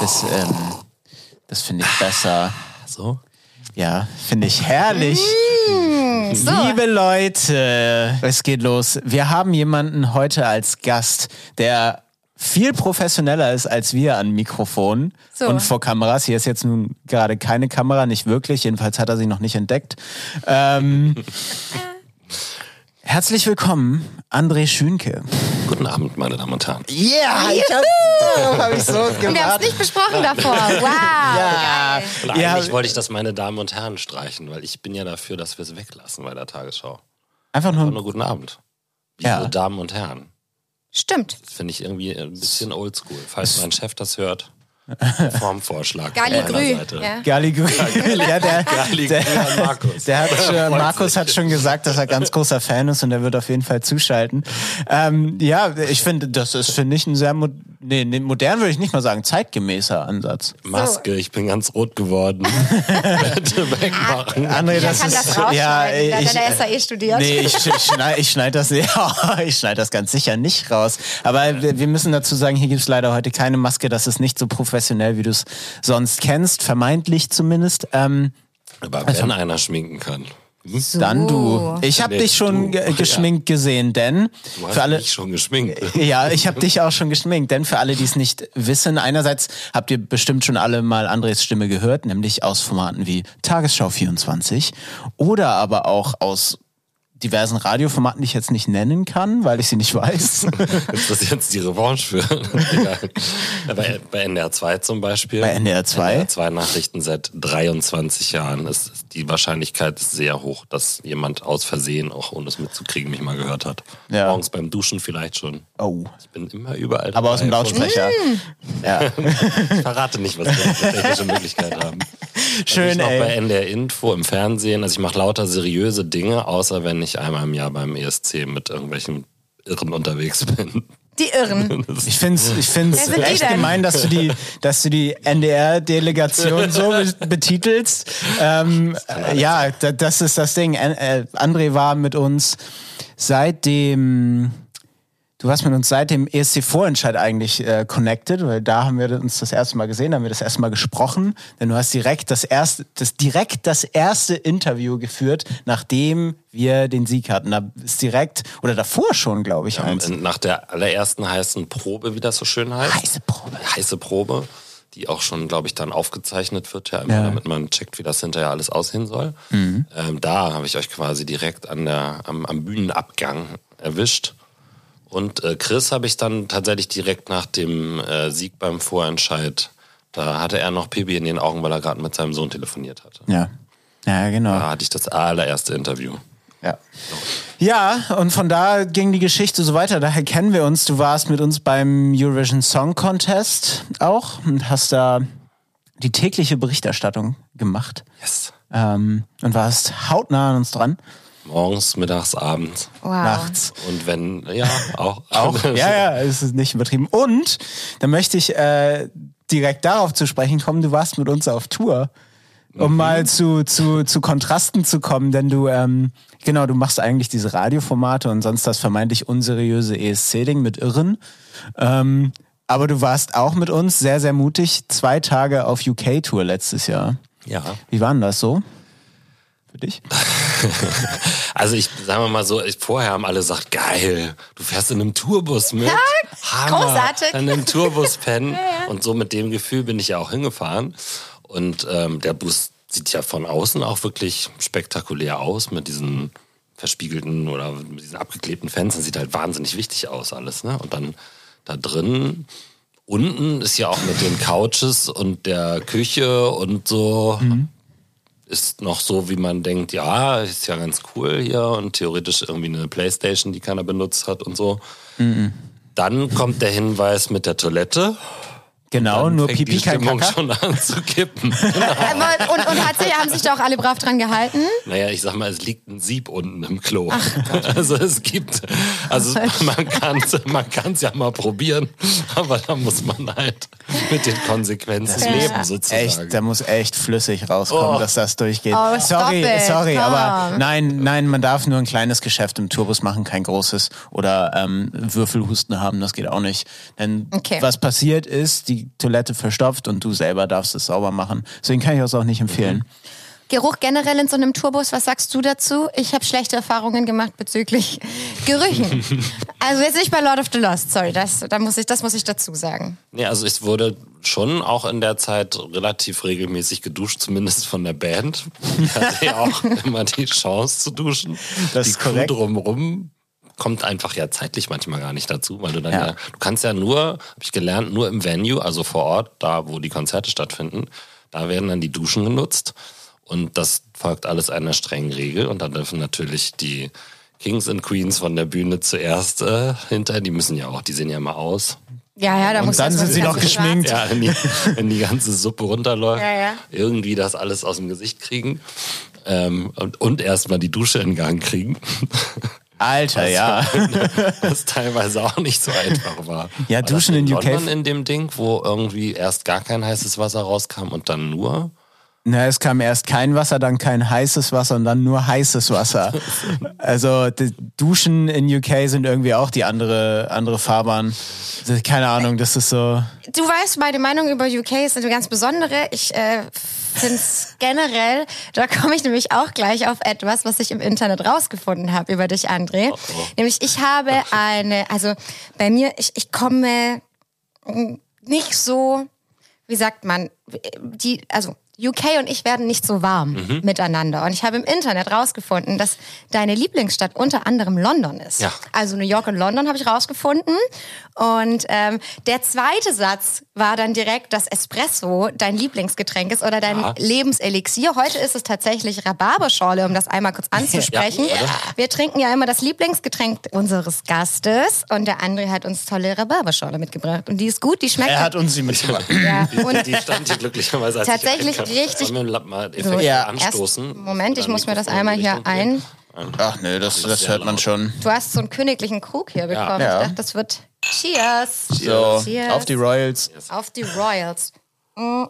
Das, ähm, das finde ich besser. So? Ja, finde ich herrlich. So. Liebe Leute, es geht los. Wir haben jemanden heute als Gast, der viel professioneller ist als wir an Mikrofonen So. und vor Kameras. Hier ist jetzt nun gerade keine Kamera, nicht wirklich. Jedenfalls hat er sie noch nicht entdeckt. Ähm, herzlich willkommen, André Schünke. Guten Abend, meine Damen und Herren. Yeah, ich hab, hab ich so Und wir haben es gemacht. nicht besprochen davor. Wow. Ja, Und Ja. eigentlich wollte ich das meine Damen und Herren streichen, weil ich bin ja dafür, dass wir es weglassen bei der Tagesschau. einfach Aber nur. nur guten Abend. Ja. Wieso Damen und Herren? Stimmt. Das finde ich irgendwie ein bisschen oldschool. Falls mein Chef das hört, Formvorschlag von Gali meiner Grü. Seite. Ja. Ja, der, der, Markus. Der hat schon, Markus hat schon gesagt, dass er ganz großer Fan ist und er wird auf jeden Fall zuschalten. Ähm, ja, ich finde, das ist, finde ich, ein sehr, nee, nee, modern würde ich nicht mal sagen, zeitgemäßer Ansatz. Maske, ich bin ganz rot geworden. Bitte wegmachen. André, Er das kann ist, das ja, ich, an der SAE studiert. Nee, ich, ich schneide ich schneid das, ja, ich schneid das ganz sicher nicht raus. Aber wir, wir müssen dazu sagen, hier gibt's leider heute keine Maske. Das ist nicht so professionell, wie du es sonst kennst, vermeintlich zumindest. Ähm, Aber wenn einer schminken kann. Hm? Dann du. Ich habe Nee, dich schon du. geschminkt gesehen, denn Du hast für alle mich schon geschminkt. ja, ich habe dich auch schon geschminkt, denn für alle, die es nicht wissen, einerseits habt ihr bestimmt schon alle mal Andres Stimme gehört, nämlich aus Formaten wie Tagesschau 24 oder aber auch aus diversen Radioformaten, die ich jetzt nicht nennen kann, weil ich sie nicht weiß. Ist das jetzt die Revanche für? Egal. bei, bei NDR 2 zum Beispiel. Bei NDR 2? NDR 2 Nachrichten seit 23 Jahren ist die Wahrscheinlichkeit sehr hoch, dass jemand aus Versehen, auch ohne es mitzukriegen, mich mal gehört hat. Ja. Morgens beim Duschen vielleicht schon. Oh. Ich bin immer überall. Aber aus dem. Lautsprecher. Ja. Ich verrate nicht, was wir für technische Möglichkeit haben. Schön, ich noch bei ey. NDR Info im Fernsehen. Also ich mache lauter seriöse Dinge, außer wenn ich einmal im Jahr beim ESC mit irgendwelchen Irren unterwegs bin. Die Irren. Ich find's, ich find's echt gemein, dass du die, dass du die NDR-Delegation so be- betitelst. Ähm, äh, ja, da, das ist das Ding. Äh, André war mit uns seit dem, du warst mit uns seit dem ESC-Vorentscheid eigentlich äh, connected, weil da haben wir uns das erste Mal gesehen, da haben wir das erste Mal gesprochen, denn du hast direkt das erste, das direkt das erste Interview geführt, nachdem wir den Sieg hatten. Da ist direkt, oder davor schon, glaube ich, eins. Nach der allerersten heißen Probe, wie das so schön heißt. Heiße Probe. Heiße Probe, die auch schon, glaube ich, dann aufgezeichnet wird, ja, immer, Ja. damit man checkt, wie das hinterher alles aussehen soll. Ähm, da habe ich euch quasi direkt an der, am, am Bühnenabgang erwischt. Und äh, Chris habe ich dann tatsächlich direkt nach dem äh, Sieg beim Vorentscheid, da hatte er noch Pipi in den Augen, weil er gerade mit seinem Sohn telefoniert hatte. Ja. Ja, genau. Da hatte ich das allererste Interview. Ja. Ja, und von da ging die Geschichte so weiter. Daher kennen wir uns. Du warst mit uns beim Eurovision Song Contest auch und hast da die tägliche Berichterstattung gemacht Yes. ähm, und warst hautnah an uns dran. Morgens, mittags, abends. Wow. Nachts. Und wenn, ja, auch. Auch. ja, ja, es ist nicht übertrieben. Und da möchte ich äh, direkt darauf zu sprechen kommen, du warst mit uns auf Tour. Um mal zu, zu, zu Kontrasten zu kommen, denn du, ähm, genau, du machst eigentlich diese Radioformate und sonst das vermeintlich unseriöse ESC-Ding mit Irren. Ähm, aber du warst auch mit uns sehr, sehr mutig, zwei Tage auf UK-Tour letztes Jahr. Ja. Wie war denn das so? Für dich? Also ich, sagen wir mal so, ich, vorher haben alle gesagt, geil, du fährst in einem Tourbus mit. Hammer, großartig. In einem Tourbus pennen. Und so mit dem Gefühl bin ich ja auch hingefahren. Und ähm, der Bus sieht ja von außen auch wirklich spektakulär aus mit diesen verspiegelten oder mit diesen abgeklebten Fenstern. Sieht halt wahnsinnig wichtig aus alles. Ne? Und dann da drin, unten ist ja auch mit den Couches und der Küche und so ist noch so, wie man denkt, ja, ist ja ganz cool hier und theoretisch irgendwie eine Playstation, die keiner benutzt hat und so. Dann kommt der Hinweis mit der Toilette. Genau, nur fängt Pipi, die kein Stimmung Kaka. schon an zu kippen. Aber- Und, und hat sie, haben sich da auch alle brav dran gehalten? naja, ich sag mal, es liegt ein Sieb unten im Klo. Also es gibt, also man kann es man kann's ja mal probieren, aber da muss man halt mit den Konsequenzen Ja. leben sozusagen. Echt, da muss echt flüssig rauskommen, Oh. dass das durchgeht. Oh, sorry, it, sorry, komm. aber nein, nein, man darf nur ein kleines Geschäft im Tourbus machen, kein großes oder ähm, Würfelhusten haben, das geht auch nicht. Denn Okay. was passiert ist, die die Toilette verstopft und du selber darfst es sauber machen. Deswegen kann ich das auch nicht empfehlen. Geruch generell in so einem Tourbus, was sagst du dazu? Ich habe schlechte Erfahrungen gemacht bezüglich Gerüchen. also jetzt nicht bei Lord of the Lost, sorry, das, da muss ich, das muss ich dazu sagen. Nee, also ich wurde schon auch in der Zeit relativ regelmäßig geduscht, zumindest von der Band. Ich hatte ja auch immer die Chance zu duschen. Das die ist korrekt. Crew drumrum kommt einfach ja zeitlich manchmal gar nicht dazu, weil du dann Ja. ja, du kannst ja nur, habe ich gelernt, nur im Venue, also vor Ort, da wo die Konzerte stattfinden, da werden dann die Duschen genutzt und das folgt alles einer strengen Regel und da dürfen natürlich die Kings and Queens von der Bühne zuerst äh, hinter, die müssen ja auch, die sehen ja mal aus. Ja, ja, da muss Und dann erst mal sind sie noch geschminkt. Ja, wenn die, wenn die ganze Suppe runterläuft, Ja, ja. irgendwie das alles aus dem Gesicht kriegen ähm, und, und erstmal die Dusche in Gang kriegen, Alter, ja. was teilweise auch nicht so einfach war. Ja, War Duschen in UK London in dem Ding, wo irgendwie erst gar kein heißes Wasser rauskam und dann nur. Na, es kam erst kein Wasser, dann kein heißes Wasser und dann nur heißes Wasser. Also die Duschen in UK sind irgendwie auch die andere, andere Fahrbahn. Keine Ahnung, das ist so. Du weißt, meine Meinung über UK ist eine ganz besondere. Ich äh, finde es generell, da komme ich nämlich auch gleich auf etwas, was ich im Internet rausgefunden habe über dich, André. Nämlich, ich habe eine, also bei mir, ich, ich komme mm, nicht so, wie sagt man, die, also UK und ich werden nicht so warm Mhm. miteinander. Und ich habe im Internet rausgefunden, dass deine Lieblingsstadt unter anderem London ist. Ja. Also New York und London habe ich rausgefunden. Und ähm, der zweite Satz war dann direkt, dass Espresso dein Lieblingsgetränk ist oder dein Ja. Lebenselixier. Heute ist es tatsächlich Rhabarberschorle, um das einmal kurz anzusprechen. Ja? Wir trinken ja immer das Lieblingsgetränk unseres Gastes und der André hat uns tolle Rhabarberschorle mitgebracht. Und die ist gut, die schmeckt Er hat uns sie mitgebracht. ja. Die, Und die stand hier glücklicherweise als Tatsächlich. Richtig- So, Ja. anstoßen? Erst, Moment, ich muss mir das einmal hier ein. Ach nee, das, das sehr hört man schon. Du hast so einen königlichen Krug hier bekommen. Ja. Ich dachte, das wird Cheers. So, Cheers. auf die Royals. Auf die Royals. Mm.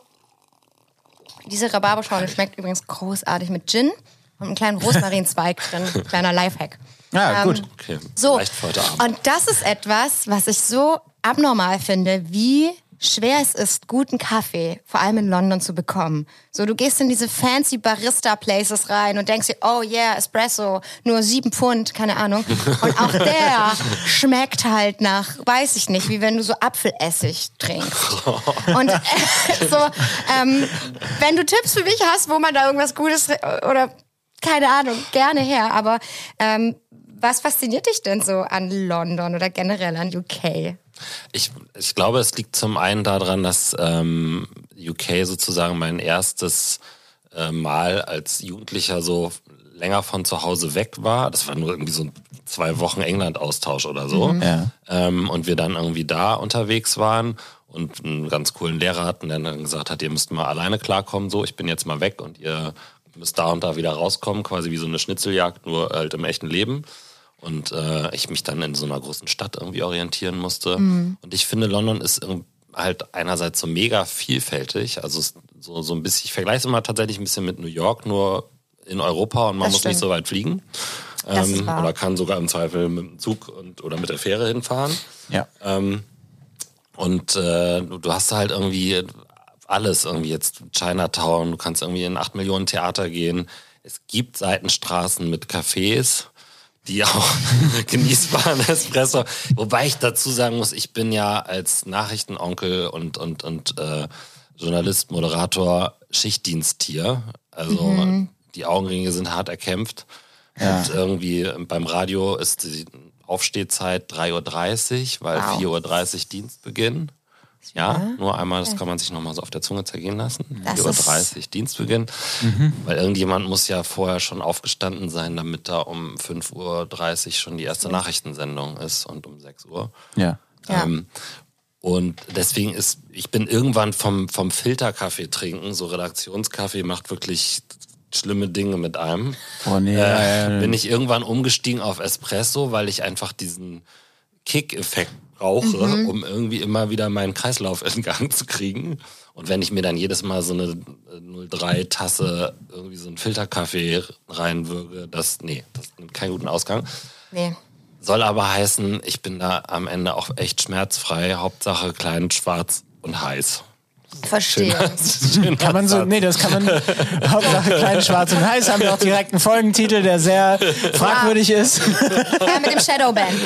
Diese Rhabarberschorle schmeckt übrigens großartig mit Gin und einem kleinen Rosmarinzweig drin. Kleiner Lifehack. Ja, Ähm, gut. Okay, So, und das ist etwas, was ich so abnormal finde, wie schwer es ist, guten Kaffee, vor allem in London, zu bekommen. So, du gehst in diese fancy Barista-Places rein und denkst dir, oh yeah, Espresso, nur sieben Pfund, keine Ahnung. Und auch der schmeckt halt nach, weiß ich nicht, wie wenn du so Apfelessig trinkst. Und äh, so, ähm, wenn du Tipps für mich hast, wo man da irgendwas Gutes oder keine Ahnung, gerne her. Aber ähm, was fasziniert dich denn so an London oder generell an UK? Ich, ich glaube, es liegt zum einen daran, dass ähm, UK sozusagen mein erstes äh, Mal als Jugendlicher so länger von zu Hause weg war. Das war nur irgendwie so ein zwei Wochen England-Austausch oder so. Ja. Ähm, und wir dann irgendwie da unterwegs waren und einen ganz coolen Lehrer hatten, der dann gesagt hat, ihr müsst mal alleine klarkommen, so, ich bin jetzt mal weg und ihr müsst da und da wieder rauskommen, quasi wie so eine Schnitzeljagd, nur halt im echten Leben. Und äh, ich mich dann in so einer großen Stadt irgendwie orientieren musste. Und ich finde, London ist halt einerseits so mega vielfältig. Also so, so ein bisschen, ich vergleiche es immer tatsächlich ein bisschen mit New York, nur in Europa und man Das muss nicht stimmt. so weit fliegen. Das ist Ähm, oder kann sogar im Zweifel mit dem Zug und, oder mit der Fähre hinfahren. Ja. Ähm, und äh, du du hast halt irgendwie alles, irgendwie jetzt Chinatown, du kannst irgendwie in 8 Millionen Theater gehen. Es gibt Seitenstraßen mit Cafés, die auch genießbaren Espresso. Wobei ich dazu sagen muss, ich bin ja als Nachrichtenonkel und, und, und äh, Journalist, Moderator Schichtdiensttier. Also die Augenringe sind hart erkämpft. Und irgendwie beim Radio ist die Aufstehzeit 3.30 Uhr, weil Wow. 4.30 Uhr Dienstbeginn. Ja, nur einmal, das kann man sich nochmal so auf der Zunge zergehen lassen. Das 4.30 Uhr Dienstbeginn. Weil irgendjemand muss ja vorher schon aufgestanden sein, damit da um 5.30 Uhr schon die erste Nachrichtensendung ist und um 6 Uhr. Ja. Ähm, und deswegen ist, ich bin irgendwann vom, vom Filterkaffee trinken, so Redaktionskaffee macht wirklich schlimme Dinge mit einem. Oh nee. Äh, bin ich irgendwann umgestiegen auf Espresso, weil ich einfach diesen Kick-Effekt brauche, um irgendwie immer wieder meinen Kreislauf in Gang zu kriegen. Und wenn ich mir dann jedes Mal so eine 03-Tasse irgendwie so einen Filterkaffee reinwürge, das, nee, das nimmt keinen guten Ausgang. Nee. Soll aber heißen, ich bin da am Ende auch echt schmerzfrei. Hauptsache klein, schwarz und heiß. Verstehe. Kann man so, nee, das kann man, Hauptsache klein, schwarz und heiß, haben wir auch direkt einen Folgentitel, der sehr fragwürdig ist. Ja, mit dem Shadowban.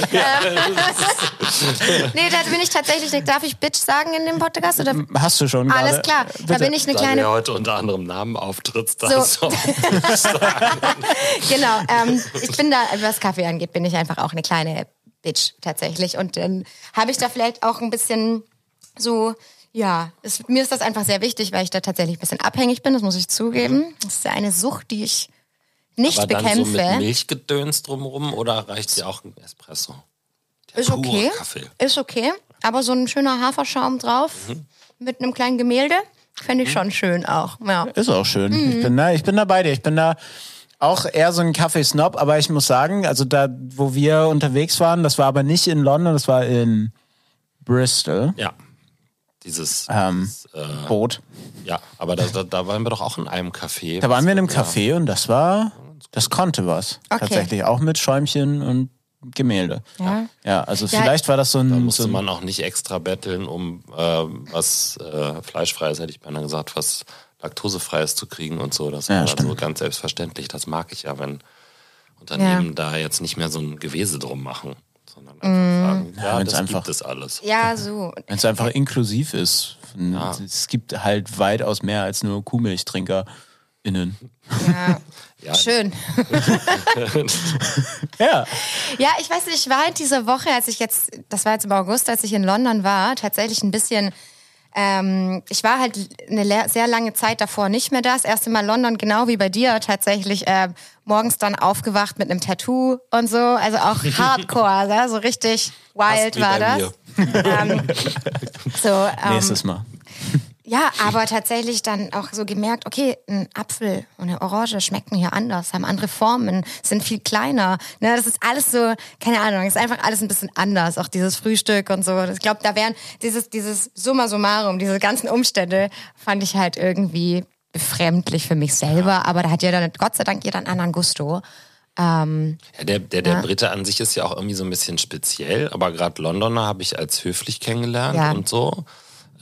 nee, da bin ich tatsächlich, darf ich Bitch sagen in dem Podcast? Oder? Hast du schon gerade. Alles klar, da Bitte. bin ich eine Da du ja kleine. heute unter anderem Namen auftrittst, So. darfst du auch Genau, ähm, ich bin da, was Kaffee angeht, bin ich einfach auch eine kleine Bitch tatsächlich. Und dann habe ich da vielleicht auch ein bisschen so, ja, es, mir ist das einfach sehr wichtig, weil ich da tatsächlich ein bisschen abhängig bin, das muss ich zugeben. Das ist eine Sucht, die ich nicht Aber dann so mit bekämpfe. Milchgedöns drumrum oder reicht dir auch ein Espresso? Der ist pure okay. Kaffee. Ist okay. Aber so ein schöner Haferschaum drauf Mhm. mit einem kleinen Gemälde fände ich schon schön auch. Ja. Ist auch schön. Mhm. Ich, bin da, ich bin da bei dir. Ich bin da auch eher so ein Kaffeesnob, aber ich muss sagen, also da, wo wir unterwegs waren, das war aber nicht in London, das war in Bristol. Ja. Dieses, Ähm, dieses äh, Boot. ja, aber da, da, da waren wir doch auch in einem Café. Da waren wir in einem Ja. Café und das war, das konnte was. Okay. Tatsächlich auch mit Schäumchen und Gemälde. Ja. Ja, also Ja, vielleicht war das so ein, Da so musste ein man auch nicht extra betteln, um äh, was äh, fleischfreies, hätte ich beinahe gesagt, was laktosefreies zu kriegen und so. Das Ja, war stimmt. so ganz selbstverständlich. Das mag ich ja, wenn Unternehmen da jetzt nicht mehr so ein Gewese drum machen, sondern einfach Mhm. sagen, ja, wenn's das einfach- gibt es alles. ja, so. wenn es einfach inklusiv ist. Es gibt halt weitaus mehr als nur KuhmilchtrinkerInnen. Ja. Ja, Schön. Ja. Ja, ich weiß nicht, ich war in dieser Woche, als ich jetzt, das war jetzt im August, als ich in London war, tatsächlich ein bisschen, ähm, ich war halt eine sehr lange Zeit davor nicht mehr da. Das erste Mal London, genau wie bei dir, tatsächlich äh, morgens dann aufgewacht mit einem Tattoo und so. Also auch Hardcore, ja, so richtig wild Fast wie war bei das. mir. Ähm, so, ähm, Nächstes Mal. Ja, aber tatsächlich dann auch so gemerkt, okay, ein Apfel und eine Orange schmecken hier anders, haben andere Formen, sind viel kleiner. Ne, das ist alles so, keine Ahnung, ist einfach alles ein bisschen anders. Auch dieses Frühstück und so. Ich glaube, da wären dieses, dieses Summa summarum, diese ganzen Umstände, fand ich halt irgendwie befremdlich für mich selber. Aber da hat jeder, Gott sei Dank, jeder einen anderen Gusto. Ähm, Ja, der, der, der Ja. Brite an sich ist ja auch irgendwie so ein bisschen speziell, aber gerade Londoner habe ich als höflich kennengelernt Ja. und so.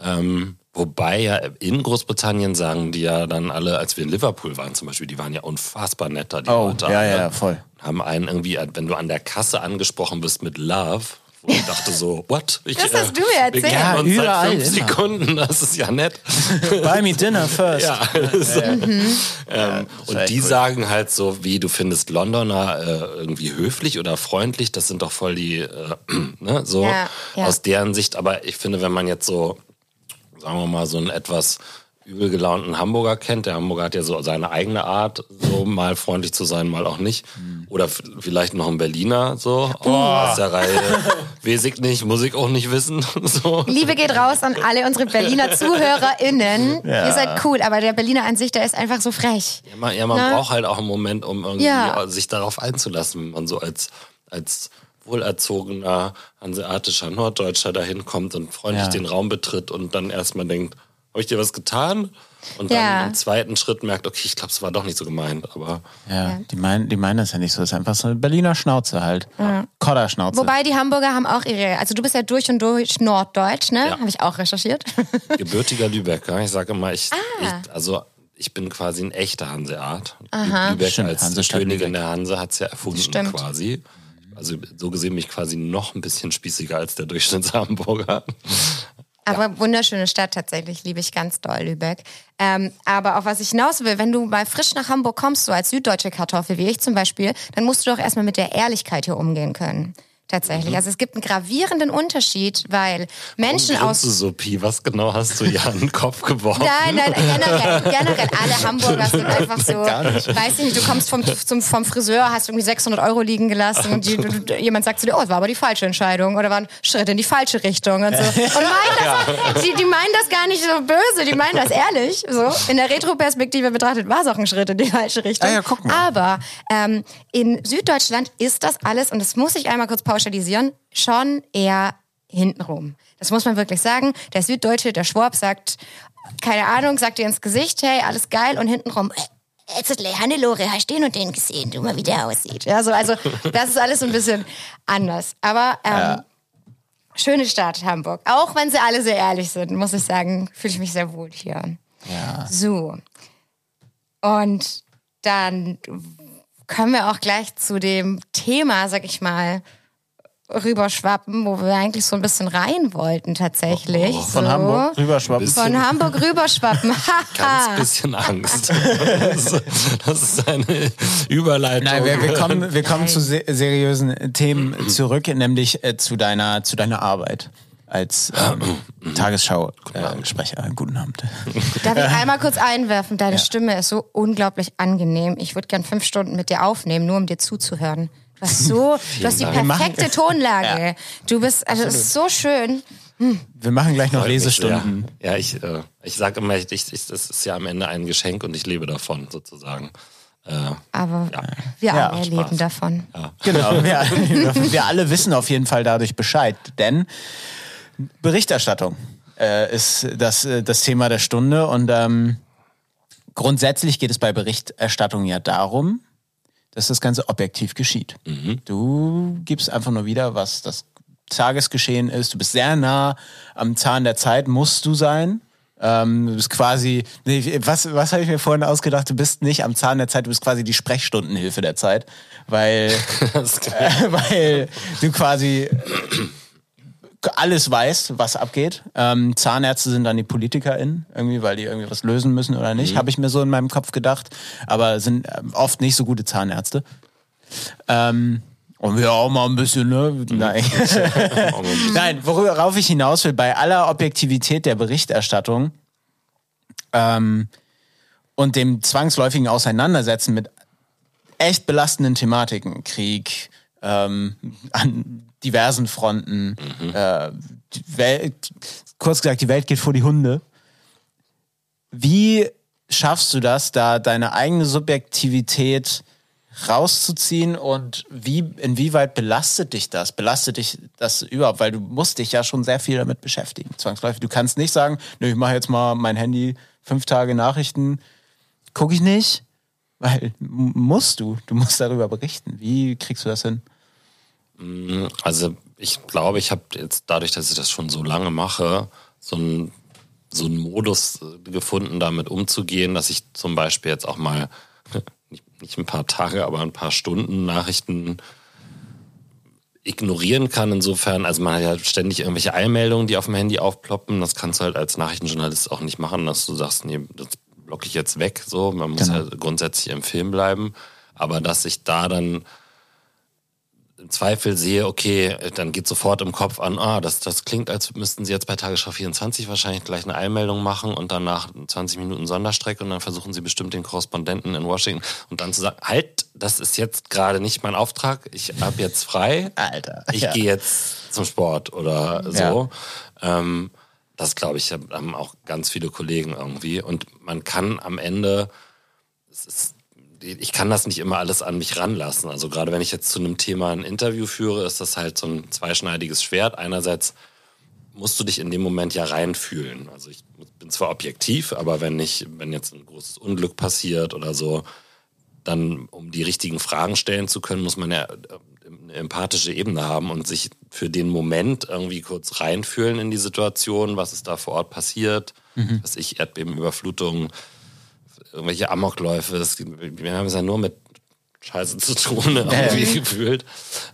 Ähm, wobei ja in Großbritannien sagen die ja dann alle, als wir in Liverpool waren zum Beispiel, die waren ja unfassbar netter, die Oh, Leute. ja, alle. ja, voll. Haben einen irgendwie, wenn du an der Kasse angesprochen bist mit Love, wo ich dachte so, what? Ich, Das hast du mir erzählt. Ja, uns überall seit fünf immer. Sekunden, das ist ja nett. Buy me dinner first. Ja. So. Ähm, und echt die cool. sagen halt so, wie du findest Londoner äh, irgendwie höflich oder freundlich, das sind doch voll die, äh, ne, so Ja, ja. aus deren Sicht. Aber ich finde, wenn man jetzt so, sagen wir mal, so einen etwas übel gelaunten Hamburger kennt, der Hamburger hat ja so seine eigene Art, so mal freundlich zu sein, mal auch nicht. Oder f- vielleicht noch ein Berliner, so aus der Reihe, ich nicht, muss ich auch nicht wissen. so. Liebe geht raus an alle unsere Berliner ZuhörerInnen. Ihr seid cool, aber der Berliner an sich, der ist einfach so frech. Ja, man, ja, man Ne? braucht halt auch einen Moment, um irgendwie Ja. sich darauf einzulassen, wenn man so als, als wohlerzogener hanseatischer Norddeutscher dahin kommt und freundlich Ja. den Raum betritt und dann erstmal denkt, habe ich dir was getan? Und dann Ja. im zweiten Schritt merkt, okay, ich glaube, es war doch nicht so gemeint, aber Ja, die meinen, die meinen das ja nicht so. Das ist einfach so eine Berliner Schnauze halt. Kodderschnauze. Wobei die Hamburger haben auch ihre, also du bist ja durch und durch Norddeutsch, ne? Ja. Habe ich auch recherchiert. gebürtiger Lübecker. Ich sage immer, ich, Ah. ich also ich bin quasi ein echter Hanseat. Aha. Lübeck Stimmt, als Hansestadt Königin Lübeck. der Hanse hat es ja erfunden Stimmt. quasi. Also so gesehen bin ich quasi noch ein bisschen spießiger als der Durchschnittshamburger. Aber wunderschöne Stadt tatsächlich, liebe ich ganz doll, Lübeck. Ähm, aber auf was ich hinaus will, wenn du mal frisch nach Hamburg kommst, so als süddeutsche Kartoffel, wie ich zum Beispiel, dann musst du doch erstmal mit der Ehrlichkeit hier umgehen können. Tatsächlich. Also es gibt einen gravierenden Unterschied, weil Menschen Warum aus grinst du so, Pi? Was genau hast du hier an den Kopf geworfen? Nein, nein, generell, generell alle Hamburger sind einfach so, weiß ich nicht, du kommst vom, zum, vom Friseur, hast irgendwie 600 Euro liegen gelassen und die, du, du, jemand sagt zu dir, oh, es war aber die falsche Entscheidung oder war ein Schritt in die falsche Richtung und so. Und meinen das, die, die meinen das gar nicht so böse, die meinen das ehrlich. So. In der Retroperspektive betrachtet war es auch ein Schritt in die falsche Richtung. Ah ja, guck mal. Aber ähm, in Süddeutschland ist das alles, und das muss ich einmal kurz pauschalisieren, schon eher hintenrum. Das muss man wirklich sagen. Der Süddeutsche, der Schwab sagt, keine Ahnung, sagt dir ins Gesicht, hey, alles geil, und hintenrum, äh, jetzt Hannelore, hast den und den gesehen, du mal, wie der aussieht. Ja, so, also, das ist alles so ein bisschen anders. Aber ähm, Schöne Stadt, Hamburg. Auch wenn sie alle sehr ehrlich sind, muss ich sagen, fühle ich mich sehr wohl hier. Ja. So. Und dann können wir auch gleich zu dem Thema, sag ich mal, rüberschwappen, wo wir eigentlich so ein bisschen rein wollten tatsächlich. Oh, Von so. Hamburg rüberschwappen. Von Hamburg rüberschwappen. Ganz bisschen Angst. Das ist, eine Überleitung. Nein, wir, wir kommen, wir kommen zu se seriösen Themen zurück, nämlich äh, zu deiner, zu deiner Arbeit als ähm, Tagesschau-Sprecher. Äh, Guten Abend. Darf ich einmal kurz einwerfen? Deine Stimme ist so unglaublich angenehm. Ich würde gern fünf Stunden mit dir aufnehmen, nur um dir zuzuhören. Du hast so, du hast die perfekte Tonlage. Du bist, also es ist so schön. Wir machen gleich noch Lesestunden. sehr. Ja, ich, äh, ich sage immer, ich, ich, das ist ja am Ende ein Geschenk und ich lebe davon sozusagen. Äh, Aber Ja. wir Ja, alle Spaß. leben davon. Genau, wir, wir alle wissen auf jeden Fall dadurch Bescheid, denn Berichterstattung äh, ist das, äh, das Thema der Stunde und ähm, grundsätzlich geht es bei Berichterstattung ja darum, dass das Ganze objektiv geschieht. Du gibst einfach nur wieder, was das Tagesgeschehen ist. Du bist sehr nah am Zahn der Zeit, musst du sein. Ähm, du bist quasi, nee, was, was habe ich mir vorhin ausgedacht? Du bist nicht am Zahn der Zeit, du bist quasi die Sprechstundenhilfe der Zeit, weil, äh, weil du quasi alles weißt, was abgeht. Ähm, Zahnärzte sind dann die PolitikerInnen, irgendwie, weil die irgendwie was lösen müssen oder nicht, habe ich mir so in meinem Kopf gedacht. Aber sind ähm, oft nicht so gute Zahnärzte. Ähm, und wir auch mal ein bisschen, ne? Nein. Nein, worauf ich hinaus will, bei aller Objektivität der Berichterstattung ähm, und dem zwangsläufigen Auseinandersetzen mit echt belastenden Thematiken, Krieg, ähm, an diversen Fronten, äh, die Welt, kurz gesagt, die Welt geht vor die Hunde. Wie schaffst du das, da deine eigene Subjektivität rauszuziehen und wie, inwieweit belastet dich das? Belastet dich das überhaupt? Weil du musst dich ja schon sehr viel damit beschäftigen, zwangsläufig. Du kannst nicht sagen, nö, ich mache jetzt mal mein Handy, fünf Tage Nachrichten, gucke ich nicht, weil musst du, du musst darüber berichten. Wie kriegst du das hin? Also ich glaube, ich habe jetzt dadurch, dass ich das schon so lange mache, so einen so einen Modus äh, gefunden, damit umzugehen, dass ich zum Beispiel jetzt auch mal nicht, nicht ein paar Tage, aber ein paar Stunden Nachrichten ignorieren kann. Insofern, also man hat ja ständig irgendwelche Eilmeldungen, die auf dem Handy aufploppen. Das kannst du halt als Nachrichtenjournalist auch nicht machen, dass du sagst, nee, das blocke ich jetzt weg. So, man muss Genau. halt grundsätzlich im Film bleiben. Aber dass ich da dann im Zweifel sehe, okay, dann geht sofort im Kopf an, ah, das, das klingt, als müssten sie jetzt bei Tagesschau 24 wahrscheinlich gleich eine Einmeldung machen und danach 20 Minuten Sonderstrecke und dann versuchen sie bestimmt den Korrespondenten in Washington und dann zu sagen, halt, das ist jetzt gerade nicht mein Auftrag, ich habe jetzt frei, Alter. ich ja. gehe jetzt zum Sport oder so. Ähm, das glaube ich, haben auch ganz viele Kollegen irgendwie und man kann am Ende, es ist ich kann das nicht immer alles an mich ranlassen. Also gerade wenn ich jetzt zu einem Thema ein Interview führe, ist das halt so ein zweischneidiges Schwert. Einerseits musst du dich in dem Moment ja reinfühlen. Also ich bin zwar objektiv, aber wenn ich, wenn jetzt ein großes Unglück passiert oder so, dann, um die richtigen Fragen stellen zu können, muss man ja äh, eine empathische Ebene haben und sich für den Moment irgendwie kurz reinfühlen in die Situation, was ist da vor Ort passiert, was ich, Erdbeben, Überflutungen, irgendwelche Amokläufe. Das, wir haben es ja nur mit Scheiße zu tun, irgendwie gefühlt.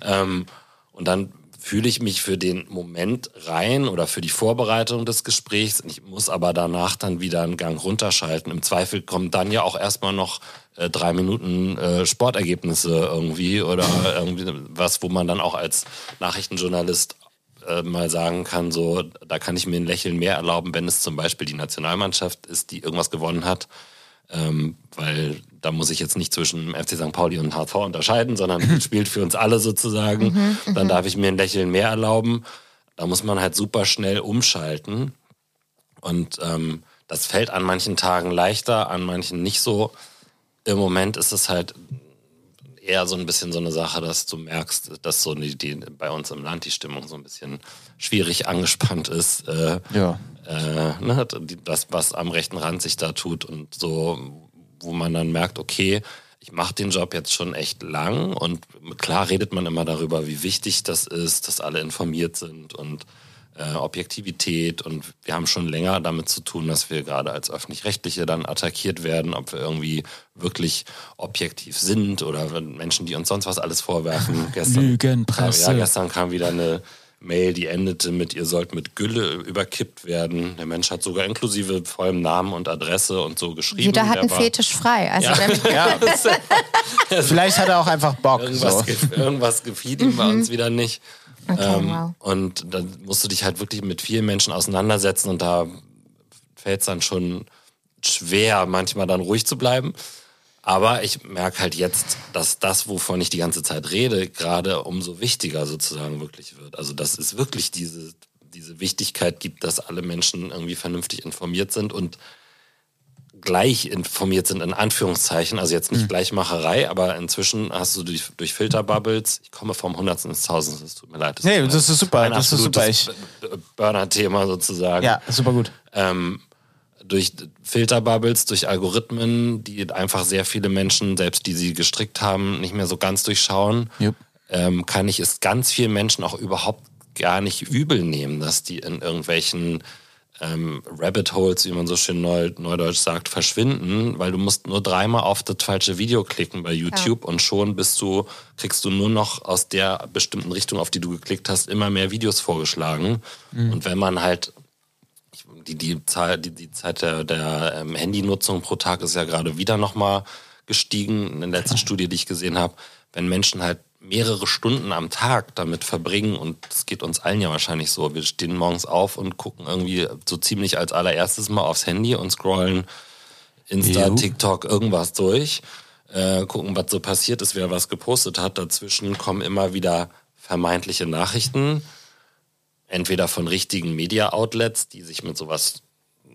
Ähm, und dann fühle ich mich für den Moment rein oder für die Vorbereitung des Gesprächs. Ich muss aber danach dann wieder einen Gang runterschalten. Im Zweifel kommen dann ja auch erstmal noch äh, drei Minuten äh, Sportergebnisse irgendwie oder irgendwie was, wo man dann auch als Nachrichtenjournalist äh, mal sagen kann, so, da kann ich mir ein Lächeln mehr erlauben, wenn es zum Beispiel die Nationalmannschaft ist, die irgendwas gewonnen hat. Ähm, weil da muss ich jetzt nicht zwischen FC St. Pauli und HV unterscheiden, sondern spielt für uns alle sozusagen. Dann darf ich mir ein Lächeln mehr erlauben. Da muss man halt super schnell umschalten. Und ähm, das fällt an manchen Tagen leichter, an manchen nicht so. Im Moment ist es halt eher so ein bisschen so eine Sache, dass du merkst, dass so die, die bei uns im Land die Stimmung so ein bisschen schwierig angespannt ist. Äh, Ja. Äh, ne, das, was am rechten Rand sich da tut und so, wo man dann merkt, okay, ich ich mache den Job jetzt schon echt lang und klar redet man immer darüber, wie wichtig das ist, dass alle informiert sind und äh, Objektivität und wir haben schon länger damit zu tun, dass wir gerade als öffentlich-rechtliche dann attackiert werden, ob wir irgendwie wirklich objektiv sind oder Menschen, die uns sonst was alles vorwerfen. Gestern, Lügenpresse. Ja, gestern kam wieder eine Mail, die endete mit, ihr sollt mit Gülle überkippt werden. Der Mensch hat sogar inklusive vollem Namen und Adresse und so geschrieben. Jeder hat einen Fetisch frei. Also ja. ja. Vielleicht hat er auch einfach Bock. Irgendwas, so. irgendwas gefiel ihm bei uns wieder nicht. Okay, ähm, wow. Und dann musst du dich halt wirklich mit vielen Menschen auseinandersetzen und da fällt es dann schon schwer, manchmal dann ruhig zu bleiben. Aber ich merke halt jetzt, dass das, wovon ich die ganze Zeit rede, gerade umso wichtiger sozusagen wirklich wird. Also dass es wirklich diese, diese Wichtigkeit gibt, dass alle Menschen irgendwie vernünftig informiert sind und gleich informiert sind, in Anführungszeichen. Also jetzt nicht mhm. Gleichmacherei, aber inzwischen hast du durch, durch Filterbubbles, ich komme vom Hundertsten ins Tausendste, es tut mir leid. Das nee, das ist super, das ist super. Burner-Thema sozusagen. Ja, super gut. Ähm, durch Filterbubbles, durch Algorithmen, die einfach sehr viele Menschen, selbst die sie gestrickt haben, nicht mehr so ganz durchschauen, yep. ähm, kann ich es ganz vielen Menschen auch überhaupt gar nicht übel nehmen, dass die in irgendwelchen ähm, Rabbit Holes, wie man so schön neu, neudeutsch sagt, verschwinden, weil du musst nur dreimal auf das falsche Video klicken bei YouTube ja. und schon bist du, kriegst du nur noch aus der bestimmten Richtung, auf die du geklickt hast, immer mehr Videos vorgeschlagen. Mhm. Und wenn man halt die, die, Zahl, die, die Zeit der, der ähm, Handynutzung pro Tag ist ja gerade wieder nochmal gestiegen in der letzten Studie, die ich gesehen habe. Wenn Menschen halt mehrere Stunden am Tag damit verbringen und es geht uns allen ja wahrscheinlich so. Wir stehen morgens auf und gucken irgendwie so ziemlich als allererstes mal aufs Handy und scrollen Insta, Juhu. TikTok, irgendwas durch, äh, gucken, was so passiert ist, wer was gepostet hat. Dazwischen kommen immer wieder vermeintliche Nachrichten entweder von richtigen Media-Outlets, die sich mit sowas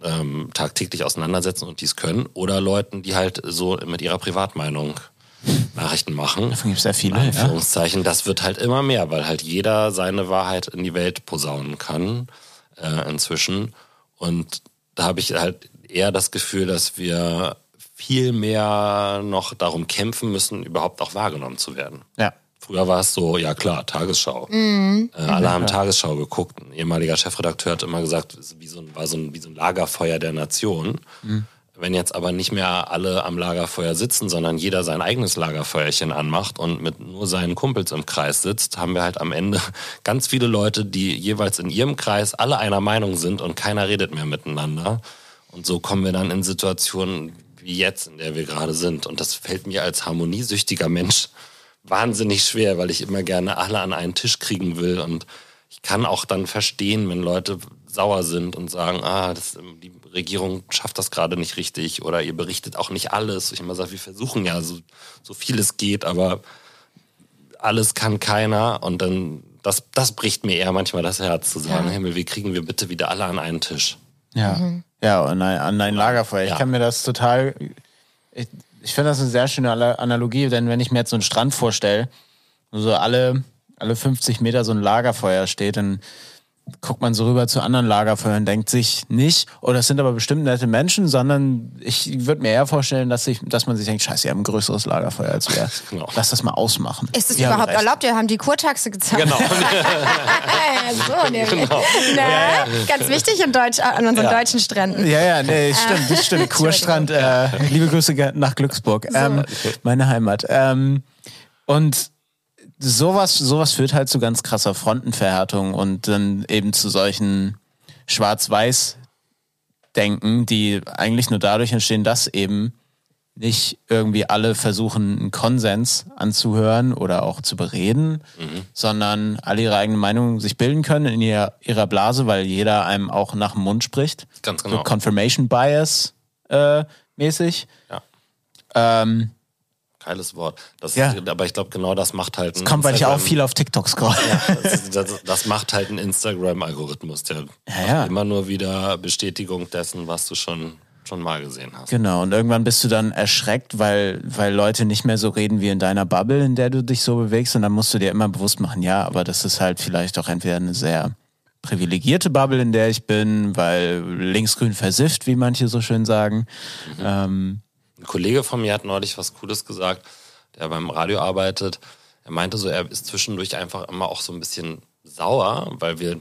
ähm, tagtäglich auseinandersetzen und dies können, oder Leuten, die halt so mit ihrer Privatmeinung Nachrichten machen. Davon gibt es sehr viele. Anführungszeichen. Ja. Das wird halt immer mehr, weil halt jeder seine Wahrheit in die Welt posaunen kann äh, inzwischen. Und da habe ich halt eher das Gefühl, dass wir viel mehr noch darum kämpfen müssen, überhaupt auch wahrgenommen zu werden. Ja. Früher war es so, ja klar, Tagesschau. Mhm. Äh, alle haben Tagesschau geguckt. Ein ehemaliger Chefredakteur hat immer gesagt, es wie so ein, war so ein, wie so ein Lagerfeuer der Nation. Mhm. Wenn jetzt aber nicht mehr alle am Lagerfeuer sitzen, sondern jeder sein eigenes Lagerfeuerchen anmacht und mit nur seinen Kumpels im Kreis sitzt, haben wir halt am Ende ganz viele Leute, die jeweils in ihrem Kreis alle einer Meinung sind und keiner redet mehr miteinander. Und so kommen wir dann in Situationen wie jetzt, in der wir gerade sind. Und das fällt mir als harmoniesüchtiger Mensch wahnsinnig schwer, weil ich immer gerne alle an einen Tisch kriegen will und ich kann auch dann verstehen, wenn Leute sauer sind und sagen, ah, das, die Regierung schafft das gerade nicht richtig oder ihr berichtet auch nicht alles. Ich immer sage, wir versuchen ja so, so viel es geht, aber alles kann keiner und dann das, das bricht mir eher manchmal das Herz zu sagen, ja. Himmel, wie kriegen wir bitte wieder alle an einen Tisch? Ja, mhm. ja, an ein, an ein Lagerfeuer. Ich kann mir das total, ich, ich finde das eine sehr schöne Analogie, denn wenn ich mir jetzt so einen Strand vorstelle, so alle, alle 50 Meter so ein Lagerfeuer steht, dann guckt man so rüber zu anderen Lagerfeuern, denkt sich nicht, oh, das sind aber bestimmt nette Menschen, sondern ich würde mir eher vorstellen, dass, ich, dass man sich denkt, scheiße, ihr habt ein größeres Lagerfeuer als wir. Genau. Lass das mal ausmachen. Ist es überhaupt recht. erlaubt? Wir haben die Kurtaxe gezahlt. Genau. so, nämlich. Genau. Na, ja, ja. Ganz wichtig in Deutsch, an unseren ja. deutschen Stränden. Ja, ja, nee, stimmt, das stimmt. Kurstrand, äh, liebe Grüße nach Glücksburg, so. ähm, meine Heimat. Ähm, und sowas, sowas führt halt zu ganz krasser Frontenverhärtung und dann eben zu solchen Schwarz-Weiß-Denken, die eigentlich nur dadurch entstehen, dass eben nicht irgendwie alle versuchen, einen Konsens anzuhören oder auch zu bereden, mhm. sondern alle ihre eigene Meinung sich bilden können in ihrer, ihrer Blase, weil jeder einem auch nach dem Mund spricht. Ganz genau. So Confirmation Bias äh, mäßig. Ja. Ähm, Geiles Wort. Das, ja. Aber ich glaube, genau das macht halt. Das kommt, weil ich auch viel auf TikTok scroll. Ja, das, das, das, macht halt ein Instagram-Algorithmus, der ja, ja. immer nur wieder Bestätigung dessen, was du schon schon mal gesehen hast. Genau, und irgendwann bist du dann erschreckt, weil, weil Leute nicht mehr so reden wie in deiner Bubble, in der du dich so bewegst. Und dann musst du dir immer bewusst machen, ja, aber das ist halt vielleicht auch entweder eine sehr privilegierte Bubble, in der ich bin, weil linksgrün versifft, wie manche so schön sagen. Mhm. Ähm, ein Kollege von mir hat neulich was Cooles gesagt, der beim Radio arbeitet. Er meinte so, er ist zwischendurch einfach immer auch so ein bisschen sauer, weil wir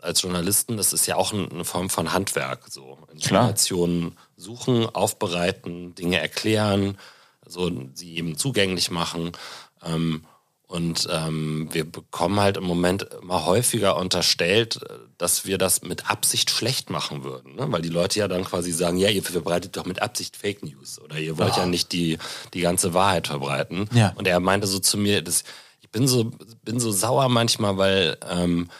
als Journalisten, das ist ja auch eine Form von Handwerk, so Informationen suchen, aufbereiten, Dinge erklären, so sie eben zugänglich machen. Ähm, und ähm, wir bekommen halt im Moment immer häufiger unterstellt, dass wir das mit Absicht schlecht machen würden. Ne? Weil die Leute ja dann quasi sagen, ja, ihr verbreitet doch mit Absicht Fake News oder ihr wollt oh. ja nicht die, die ganze Wahrheit verbreiten. Ja. Und er meinte so zu mir, dass ich bin so, bin so sauer manchmal, weil ähm,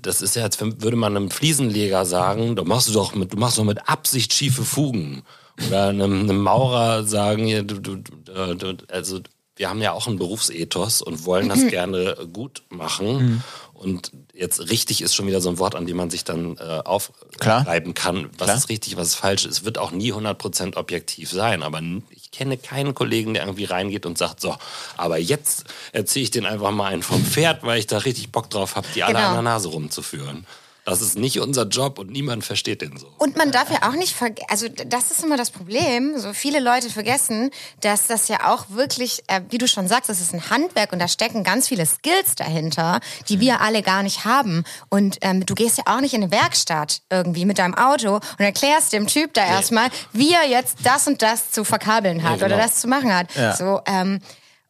das ist ja, als würde man einem Fliesenleger sagen, du machst doch mit, du machst doch mit Absicht schiefe Fugen. Oder einem, einem Maurer sagen, ja, du, du, du, also wir haben ja auch einen Berufsethos und wollen das gerne gut machen. Mhm. Und jetzt richtig ist schon wieder so ein Wort, an dem man sich dann äh, aufreiben kann. Was Klar. ist richtig, was ist falsch? Es wird auch nie 100% objektiv sein. Aber ich kenne keinen Kollegen, der irgendwie reingeht und sagt, so, aber jetzt erzähle ich den einfach mal einen vom Pferd, weil ich da richtig Bock drauf habe, die alle genau. an der Nase rumzuführen. Das ist nicht unser Job und niemand versteht den so. Und man darf ja auch nicht vergessen, also das ist immer das Problem, so viele Leute vergessen, dass das ja auch wirklich, äh, wie du schon sagst, das ist ein Handwerk und da stecken ganz viele Skills dahinter, die wir alle gar nicht haben. Und ähm, du gehst ja auch nicht in eine Werkstatt irgendwie mit deinem Auto und erklärst dem Typ da nee. erstmal, wie er jetzt das und das zu verkabeln hat ja, genau. oder das zu machen hat. Ja. So, ähm,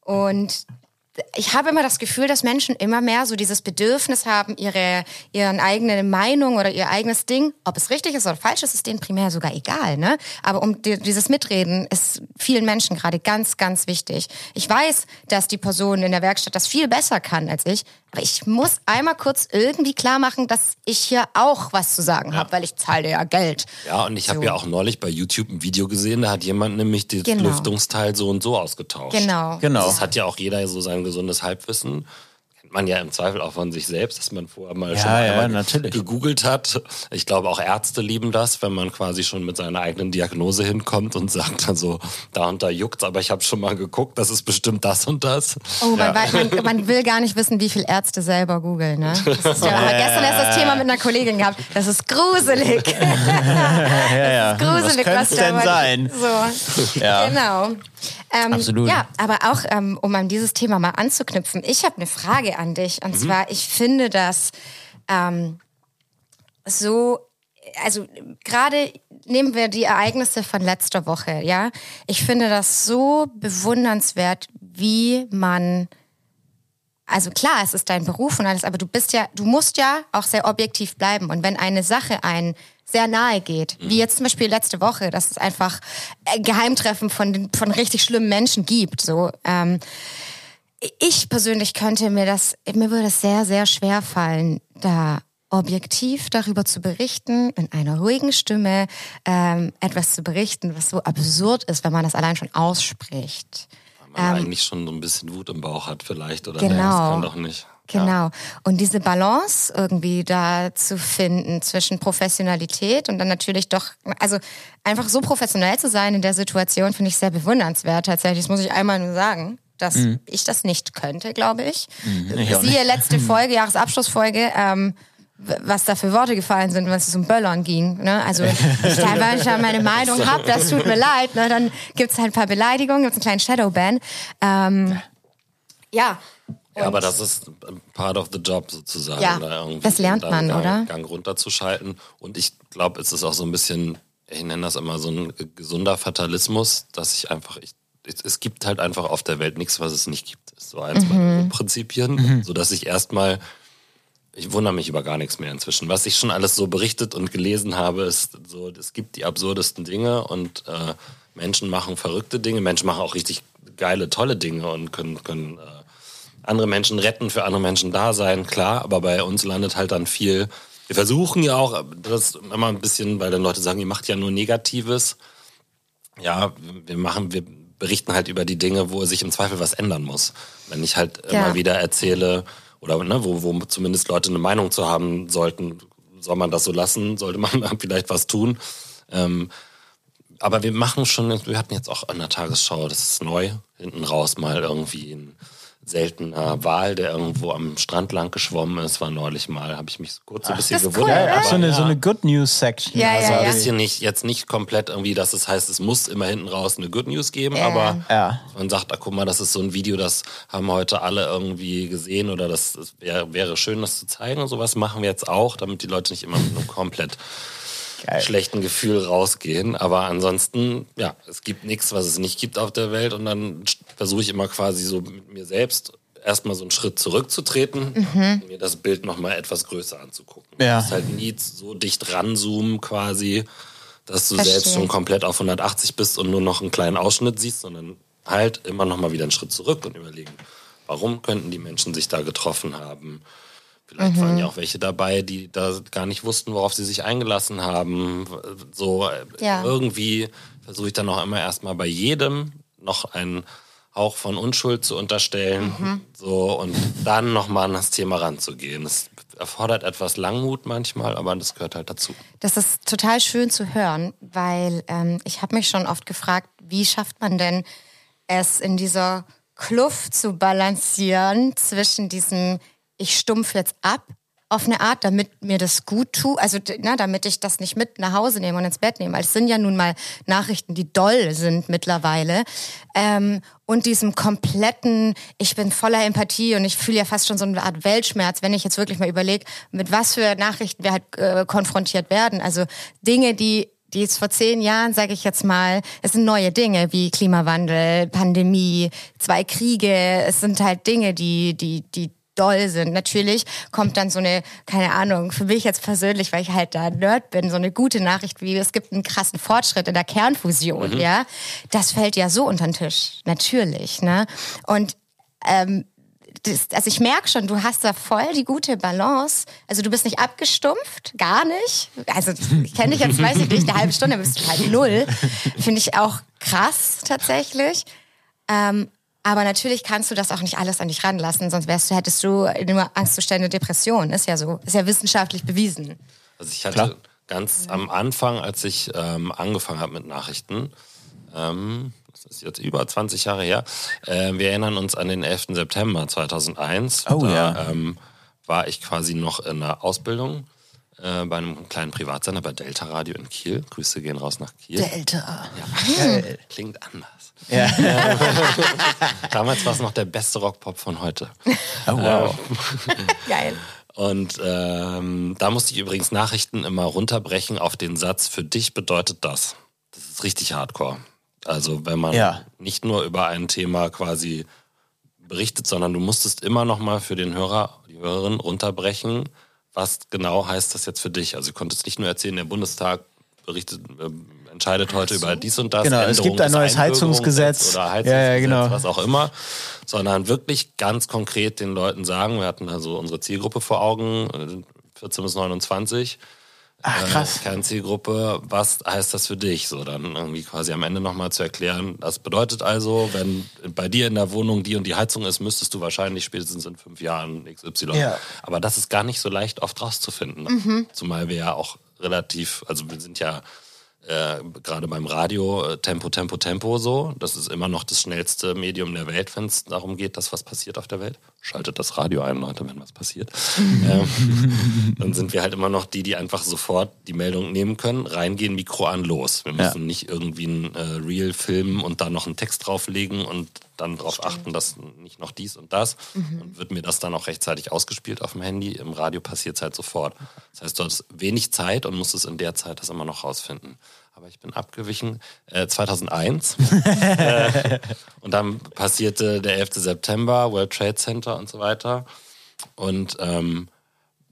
und ich habe immer das Gefühl, dass Menschen immer mehr so dieses Bedürfnis haben, ihre ihren eigene Meinung oder ihr eigenes Ding, ob es richtig ist oder falsch ist, ist denen primär sogar egal. Ne? Aber um die, dieses Mitreden ist vielen Menschen gerade ganz, ganz wichtig. Ich weiß, dass die Person in der Werkstatt das viel besser kann als ich, aber ich muss einmal kurz irgendwie klar machen, dass ich hier auch was zu sagen ja. habe, weil ich zahle ja Geld. Ja, und ich so. habe ja auch neulich bei YouTube ein Video gesehen, da hat jemand nämlich das genau. Lüftungsteil so und so ausgetauscht. Genau. genau. Das hat ja auch jeder so sein gesundes Halbwissen man ja im Zweifel auch von sich selbst, dass man vorher mal ja, schon ja, natürlich. gegoogelt hat. Ich glaube, auch Ärzte lieben das, wenn man quasi schon mit seiner eigenen Diagnose hinkommt und sagt dann so, da und da juckt's, aber ich habe schon mal geguckt, das ist bestimmt das und das. Oh, man, ja. man, man, will gar nicht wissen, wie viele Ärzte selber googeln. Ne? Das ist ja, ja, gestern erst das Thema mit einer Kollegin gehabt. Das ist gruselig. ja, ja. Das ist gruselig, was, was denn sein? So. Ja. Genau. Ähm, Absolut. Ja, aber auch, ähm, um an dieses Thema mal anzuknüpfen, ich habe eine Frage an dich. Und mhm. zwar, ich finde das ähm, so, also gerade nehmen wir die Ereignisse von letzter Woche, ja. Ich finde das so bewundernswert, wie man also klar, es ist dein Beruf und alles, aber du bist ja, du musst ja auch sehr objektiv bleiben. Und wenn eine Sache einen sehr nahe geht, wie jetzt zum Beispiel letzte Woche, dass es einfach Geheimtreffen von, von richtig schlimmen Menschen gibt, so, ähm, ich persönlich könnte mir das, mir würde es sehr, sehr schwer fallen, da objektiv darüber zu berichten, in einer ruhigen Stimme ähm, etwas zu berichten, was so absurd ist, wenn man das allein schon ausspricht man ähm, eigentlich schon so ein bisschen Wut im Bauch hat vielleicht oder genau. Nee, das kann doch nicht. Genau. Ja. Und diese Balance irgendwie da zu finden zwischen Professionalität und dann natürlich doch, also einfach so professionell zu sein in der Situation, finde ich sehr bewundernswert tatsächlich. Das muss ich einmal nur sagen dass mhm. ich das nicht könnte, glaube ich. Mhm, ich Siehe letzte Folge, Jahresabschlussfolge, ähm, was da für Worte gefallen sind, wenn es um Böllern ging. Ne? Also ich da, wenn ich da meine Meinung habe, das tut mir leid, ne? dann gibt es halt ein paar Beleidigungen, gibt es einen kleinen Shadowban. Ähm, ja. Ja, aber das ist part of the job sozusagen. Ja, das lernt man, Gang, oder? Gang runterzuschalten. Und ich glaube, es ist auch so ein bisschen, ich nenne das immer so ein gesunder Fatalismus, dass ich einfach, ich, es gibt halt einfach auf der Welt nichts, was es nicht gibt. Das ist so eins mhm. meiner Prinzipien, mhm. sodass ich erstmal ich wundere mich über gar nichts mehr inzwischen. Was ich schon alles so berichtet und gelesen habe, ist so, es gibt die absurdesten Dinge und äh, Menschen machen verrückte Dinge, Menschen machen auch richtig geile, tolle Dinge und können, können äh, andere Menschen retten, für andere Menschen da sein, klar, aber bei uns landet halt dann viel. Wir versuchen ja auch, das immer ein bisschen, weil dann Leute sagen, ihr macht ja nur Negatives. Ja, wir machen, wir berichten halt über die Dinge, wo sich im Zweifel was ändern muss. Wenn ich halt ja. immer wieder erzähle, oder ne, wo, wo zumindest Leute eine Meinung zu haben sollten, soll man das so lassen, sollte man vielleicht was tun. Ähm, aber wir machen schon, wir hatten jetzt auch an der Tagesschau, das ist neu, hinten raus mal irgendwie ein seltener Wal, der irgendwo am Strand lang geschwommen ist, war neulich mal, habe ich mich kurz so ein bisschen gewundert. cool, Ja, so eine, so eine Good News Section. Ja, also, ja, Ein ja. bisschen nicht, jetzt nicht komplett irgendwie, dass es heißt, es muss immer hinten raus eine Good News geben, Ja. aber Ja. man sagt, ah, guck mal, das ist so ein Video, das haben heute alle irgendwie gesehen oder das, das wäre, wäre schön, das zu zeigen und sowas machen wir jetzt auch, damit die Leute nicht immer mit einem komplett Geil. schlechten Gefühl rausgehen. Aber ansonsten, ja, es gibt nichts, was es nicht gibt auf der Welt und dann versuche ich immer quasi so mit mir selbst erstmal so einen Schritt zurückzutreten und mir das Bild nochmal etwas größer anzugucken. Ja. Du musst halt nie so dicht ranzoomen quasi, dass du Verstehe. selbst schon komplett auf 180 bist und nur noch einen kleinen Ausschnitt siehst, sondern halt immer nochmal wieder einen Schritt zurück und überlegen, warum könnten die Menschen sich da getroffen haben? Vielleicht waren ja auch welche dabei, die da gar nicht wussten, worauf sie sich eingelassen haben. So äh, Ja. irgendwie versuche ich dann auch immer erstmal bei jedem noch einen Hauch von Unschuld zu unterstellen. So und dann nochmal an das Thema ranzugehen. Das erfordert etwas Langmut manchmal, aber das gehört halt dazu. Das ist total schön zu hören, weil ähm, ich habe mich schon oft gefragt, wie schafft man denn es in dieser Kluft zu balancieren zwischen diesem, ich stumpf jetzt ab auf eine Art, damit mir das gut tut, also na, damit ich das nicht mit nach Hause nehme und ins Bett nehme. Weil es sind ja nun mal Nachrichten, die doll sind mittlerweile. Ähm, und diesem kompletten, ich bin voller Empathie und ich fühle ja fast schon so eine Art Weltschmerz, wenn ich jetzt wirklich mal überlege, mit was für Nachrichten wir halt äh, konfrontiert werden. Also Dinge, die die jetzt vor zehn Jahren, sage ich jetzt mal, es sind neue Dinge wie Klimawandel, Pandemie, zwei Kriege. Es sind halt Dinge, die, die, die doll sind. Natürlich kommt dann so eine, keine Ahnung, für mich jetzt persönlich, weil ich halt da Nerd bin, so eine gute Nachricht wie, es gibt einen krassen Fortschritt in der Kernfusion, ja. Das fällt ja so unter den Tisch. Natürlich, ne? Und, ähm, das, also ich merke schon, du hast da voll die gute Balance. Also du bist nicht abgestumpft, gar nicht. Also ich kenne dich jetzt, weiß ich nicht, eine halbe Stunde bist du halt null. Finde ich auch krass tatsächlich. Ähm, aber natürlich kannst du das auch nicht alles an dich ranlassen, sonst wärst du, hättest du nur Angstzustände, Depression. Ist ja so, ist ja wissenschaftlich bewiesen. Also ich hatte Klar. ganz am Anfang, als ich ähm, angefangen habe mit Nachrichten, ähm, das ist jetzt über 20 Jahre her, äh, wir erinnern uns an den 11. September 2001. Oh, da ja. ähm, war ich quasi noch in der Ausbildung äh, bei einem kleinen Privatsender bei Delta Radio in Kiel. Grüße gehen raus nach Kiel. Delta. Geil. Klingt anders. Ja. Damals war es noch der beste Rockpop von heute. Oh, wow. Geil. Und ähm, da musste ich übrigens Nachrichten immer runterbrechen auf den Satz, für dich bedeutet das. Das ist richtig hardcore. Also wenn man Ja. nicht nur über ein Thema quasi berichtet, sondern du musstest immer noch mal für den Hörer, die Hörerin runterbrechen, was genau heißt das jetzt für dich. Also du konntest nicht nur erzählen, der Bundestag berichtet, äh, entscheidet heute über dies und das. Genau, es Änderung gibt ein neues Heizungsgesetz. Oder Ja, ja, Heizungsgesetz, genau. was auch immer, sondern wirklich ganz konkret den Leuten sagen, wir hatten also unsere Zielgruppe vor Augen, äh, 14 bis 29. Ach, krass. Äh, Kernzielgruppe, was heißt das für dich? So, dann irgendwie quasi am Ende nochmal zu erklären, das bedeutet also, wenn bei dir in der Wohnung die und die Heizung ist, müsstest du wahrscheinlich spätestens in fünf Jahren XY. Ja. Aber das ist gar nicht so leicht oft rauszufinden. Zumal wir ja auch relativ, also wir sind ja äh, gerade beim Radio äh, Tempo, Tempo, Tempo so. Das ist immer noch das schnellste Medium der Welt, wenn es darum geht, dass was passiert auf der Welt. Schaltet das Radio ein, Leute, wenn was passiert. ähm, dann sind wir halt immer noch die, die einfach sofort die Meldung nehmen können, reingehen, Mikro an, los. Wir müssen nicht irgendwie ein äh, Reel filmen und da noch einen Text drauflegen und dann darauf achten, dass nicht noch dies und das. Und wird mir das dann auch rechtzeitig ausgespielt auf dem Handy. Im Radio passiert es halt sofort. Das heißt, du hast wenig Zeit und musst es in der Zeit das immer noch rausfinden. Aber ich bin abgewichen. Äh, 2001. äh, und dann passierte der 11. September, World Trade Center und so weiter. Und ähm,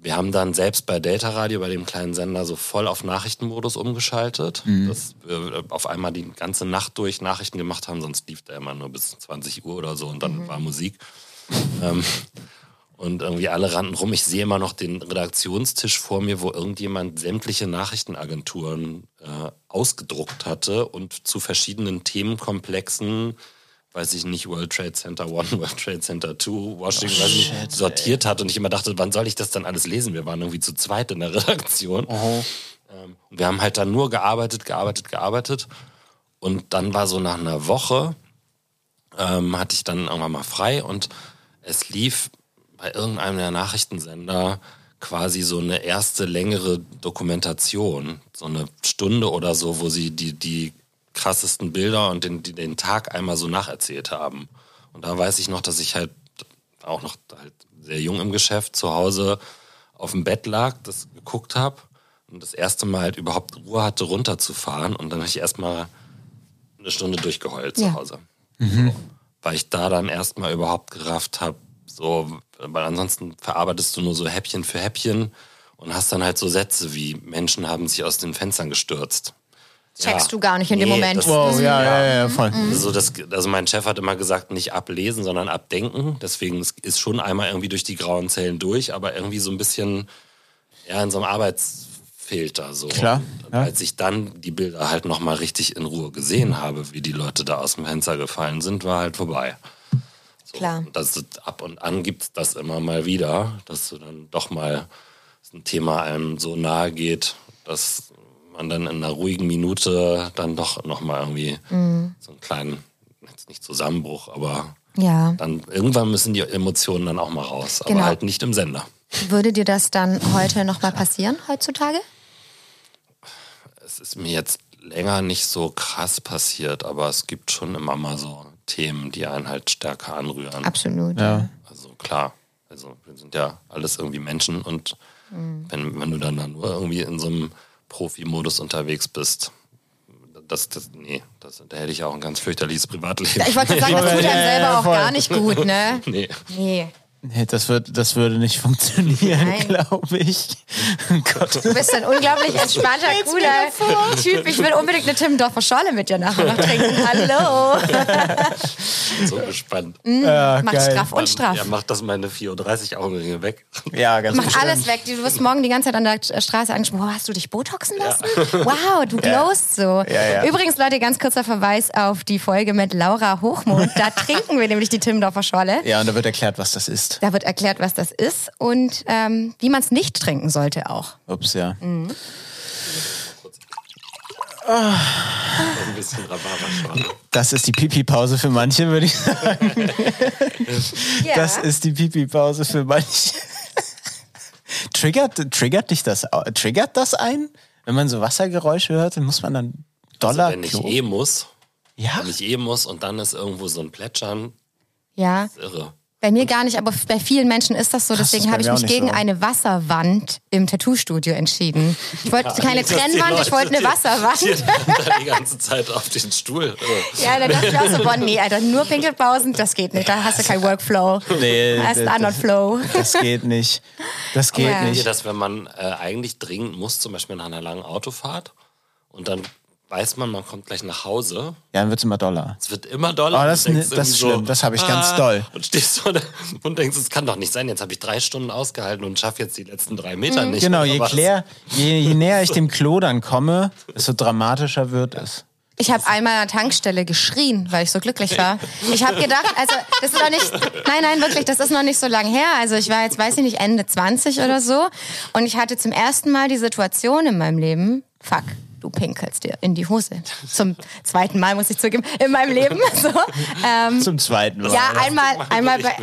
wir haben dann selbst bei Delta Radio, bei dem kleinen Sender, so voll auf Nachrichtenmodus umgeschaltet. Dass wir auf einmal die ganze Nacht durch Nachrichten gemacht haben, sonst lief der immer nur bis 20 Uhr oder so und dann war Musik. Ähm, und irgendwie alle rannten rum. Ich sehe immer noch den Redaktionstisch vor mir, wo irgendjemand sämtliche Nachrichtenagenturen äh, ausgedruckt hatte und zu verschiedenen Themenkomplexen, weiß ich nicht, World Trade Center 1, World Trade Center 2, Washington, ich nicht, sortiert hat. Und ich immer dachte, wann soll ich das dann alles lesen? Wir waren irgendwie zu zweit in der Redaktion. Ähm, und wir haben halt dann nur gearbeitet, gearbeitet, gearbeitet. Und dann war so nach einer Woche, ähm, hatte ich dann irgendwann mal frei und es lief bei irgendeinem der Nachrichtensender quasi so eine erste längere Dokumentation, so eine Stunde oder so, wo sie die, die krassesten Bilder und den, den Tag einmal so nacherzählt haben. Und da weiß ich noch, dass ich halt auch noch halt sehr jung im Geschäft zu Hause auf dem Bett lag, das geguckt habe und das erste Mal halt überhaupt Ruhe hatte, runterzufahren. Und dann habe ich erstmal eine Stunde durchgeheult Ja. zu Hause. So, weil ich da dann erstmal überhaupt gerafft habe, so, weil ansonsten verarbeitest du nur so Häppchen für Häppchen und hast dann halt so Sätze wie Menschen haben sich aus den Fenstern gestürzt. Checkst du gar nicht in dem Moment. das- Wow, ja, ja, ja, voll. also, das, also mein Chef hat immer gesagt, nicht ablesen, sondern abdenken. Deswegen ist- schon einmal irgendwie durch die grauen Zellen durch, aber irgendwie so ein bisschen ja, in so einem Arbeitsfilter. So. Klar, Und ja. Als ich dann die Bilder halt nochmal richtig in Ruhe gesehen habe, wie die Leute da aus dem Fenster gefallen sind, war halt vorbei. So, Klar. und Das ab und an gibt das immer mal wieder, dass du dann doch mal ein Thema einem so nahe geht, dass man dann in einer ruhigen Minute dann doch nochmal irgendwie Mhm. so einen kleinen, jetzt nicht Zusammenbruch, aber Ja. dann irgendwann müssen die Emotionen dann auch mal raus, Genau. aber halt nicht im Sender. Würde dir das dann heute nochmal passieren, heutzutage? Es ist mir jetzt länger nicht so krass passiert, aber es gibt schon immer mal so Themen, die einen halt stärker anrühren. Absolut. Ja. Also klar, also wir sind ja alles irgendwie Menschen und Mhm. wenn, wenn du dann da nur irgendwie in so einem Profi-Modus unterwegs bist, das, das, nee, das, da hätte ich auch ein ganz fürchterliches Privatleben. Ich wollte gerade sagen, das tut Ja, einem selber auch gar nicht gut, ne? nee. Nee. Nee, das, wird, das würde nicht funktionieren, Nein. glaube ich. Oh Gott. Du bist ein unglaublich entspannter, cooler Typ. Ich will unbedingt eine Timmendorfer Schorle mit dir nachher noch trinken. Hallo. so gespannt. Ja, Macht geil. straff und straff. Ja, macht das meine 4.30 Uhr Augenringe weg. Ja, ganz Mach bestimmt. alles weg. Du wirst morgen die ganze Zeit an der Straße angesprochen. Wow, hast du dich Botoxen lassen? Wow, du glowst so. Ja, ja. Übrigens, Leute, ganz kurzer Verweis auf die Folge mit Laura Hochmond. Da trinken wir nämlich die Timmendorfer Schorle. Ja, und da wird erklärt, was das ist. Da wird erklärt, was das ist und ähm, wie man es nicht trinken sollte auch. Ups, ja. Mhm. Ein bisschen Rhabarberschorle. Das ist die Pipi-Pause für manche, würde ich sagen. Ja. Das ist die Pipi-Pause für manche. triggert, triggert dich das, triggert das ein? Wenn man so Wassergeräusche hört, dann muss man dann Dollar Also wenn ich eh muss, Ja, wenn ich eh muss und dann ist irgendwo so ein Plätschern, ja. ist irre. Bei mir gar nicht, aber bei vielen Menschen ist das so. Krass, Deswegen habe ich mich gegen so. eine Wasserwand im Tattoo-Studio entschieden. Ich wollte keine dass die Trennwand, ich wollte eine die- Wasserwand. Die dann die ganze Zeit auf den Stuhl. Ja, da dachte ich auch so, boah, nee, Alter, nur Pinkelpausen, das geht nicht. Da hast du keinen Workflow. Nee, da hast einen anderen Flow. das geht nicht. Das geht Ja. Nicht. das, wenn man äh, eigentlich dringend muss, zum Beispiel nach einer langen Autofahrt und dann weiß man, man kommt gleich nach Hause. Ja, dann wird's immer Dollar. Es wird immer doller. Oh, das ne- das ist schlimm. Das habe ich ganz doll. Und stehst so da und denkst, es kann doch nicht sein. Jetzt habe ich drei Stunden ausgehalten und schaffe jetzt die letzten drei Meter nicht. Genau, je, klär, je, je näher ich dem Klo dann komme, desto dramatischer wird es. Ich habe einmal an der Tankstelle geschrien, weil ich so glücklich war. Ich habe gedacht, also das ist noch nicht, nein, nein, wirklich, das ist noch nicht so lange her. Also ich war jetzt, weiß ich nicht, Ende 20 oder so. Und ich hatte zum ersten Mal die Situation in meinem Leben, fuck, du pinkelst dir in die Hose. Zum zweiten Mal, muss ich zugeben, in meinem Leben. So. Ähm, Zum zweiten Mal. ja, einmal, einmal bei,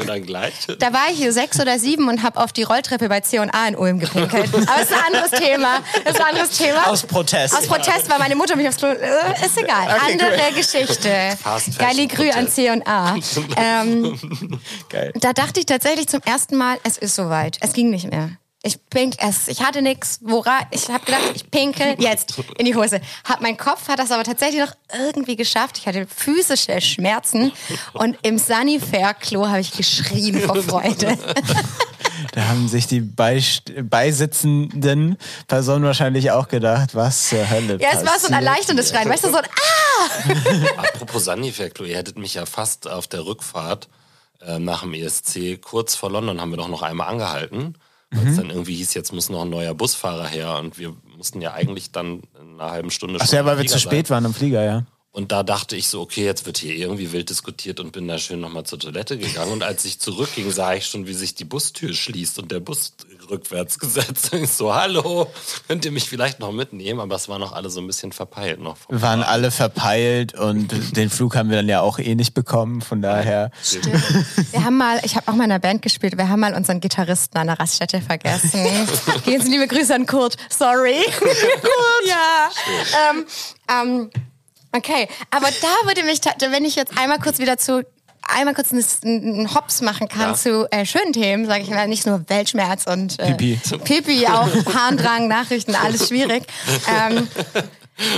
da war ich hier sechs oder sieben und habe auf die Rolltreppe bei C&A in Ulm gepinkelt. Aber es ist ein anderes Thema. Das ist ein anderes Thema. Aus Protest. Aus Protest, weil meine Mutter mich aufs Klo... Äh, ist egal. Okay, Andere cool. Geschichte. Fashion Galligrü an. C&A. Ähm, Geil. da dachte ich tatsächlich zum ersten Mal, es ist soweit. Es ging nicht mehr. Ich pink, es, ich hatte nix, wora, ich habe gedacht, ich pinkel jetzt in die Hose. Hab, mein Kopf hat das aber tatsächlich noch irgendwie geschafft. Ich hatte physische Schmerzen und im Sanifair-Klo habe ich geschrien vor Freude. Da haben sich die Beist beisitzenden Personen wahrscheinlich auch gedacht, was zur Hölle Ja, es war so ein passiert erleichterndes Schreien. Weißt du, so ein Ah! Apropos Sanifair-Klo, ihr hättet mich ja fast auf der Rückfahrt äh, nach dem ESC, kurz vor London, haben wir doch noch einmal angehalten. Weil Mhm. es dann irgendwie hieß, jetzt muss noch ein neuer Busfahrer her und wir mussten ja eigentlich dann in einer halben Stunde Ach ja, weil wir zu spät waren im Flieger, ja. Und da dachte ich so, okay, jetzt wird hier irgendwie wild diskutiert und bin da schön nochmal zur Toilette gegangen. Und als ich zurückging, sah ich schon, wie sich die Bustür schließt und der Bus rückwärts gesetzt. Und ich so, hallo, könnt ihr mich vielleicht noch mitnehmen? Aber es war noch alle so ein bisschen verpeilt noch. waren Fahren. alle verpeilt und den Flug haben wir dann ja auch eh nicht bekommen. Von daher. Wir haben mal, ich habe auch mal in einer Band gespielt, wir haben mal unseren Gitarristen an der Raststätte vergessen. Gehen Sie liebe Grüße an Kurt. Sorry. Kurt. Ja. Ähm, ähm, okay, aber da würde mich, wenn ich jetzt einmal kurz wieder zu einmal kurz einen, einen Hops machen kann Ja. zu äh, schönen Themen, sage ich mal, nicht nur Weltschmerz und äh, Pipi. Pipi, auch Harndrang, Nachrichten, alles schwierig. Ähm,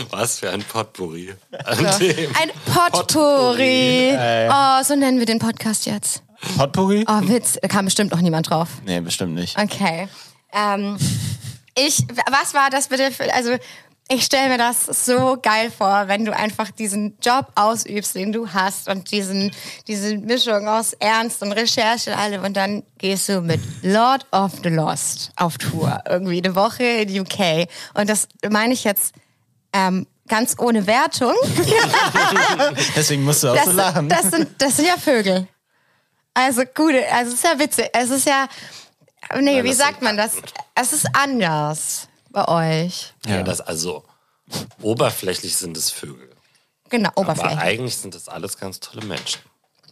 Was für ein Potpourri. An so. dem. Ein Potpourri. Oh, so nennen wir den Podcast jetzt. Potpourri? Oh, Witz, da kam bestimmt noch niemand drauf. Nee, bestimmt nicht. Okay. Ähm, ich, was war das bitte für, also ich stelle mir das so geil vor, wenn du einfach diesen Job ausübst, den du hast und diesen, diese Mischung aus Ernst und Recherche und allem und dann gehst du mit Lord of the Lost auf Tour, irgendwie eine Woche in UK und das meine ich jetzt ähm, ganz ohne Wertung. Deswegen musst du auch Das, so lachen. das, sind, das sind ja Vögel. Also gute, also es ist ja witzig. Es ist ja, nee, Nein, wie sagt man das? Es ist anders bei euch. Ja, das also oberflächlich sind es Vögel. Genau, Aber Oberfläche. eigentlich sind das alles ganz tolle Menschen.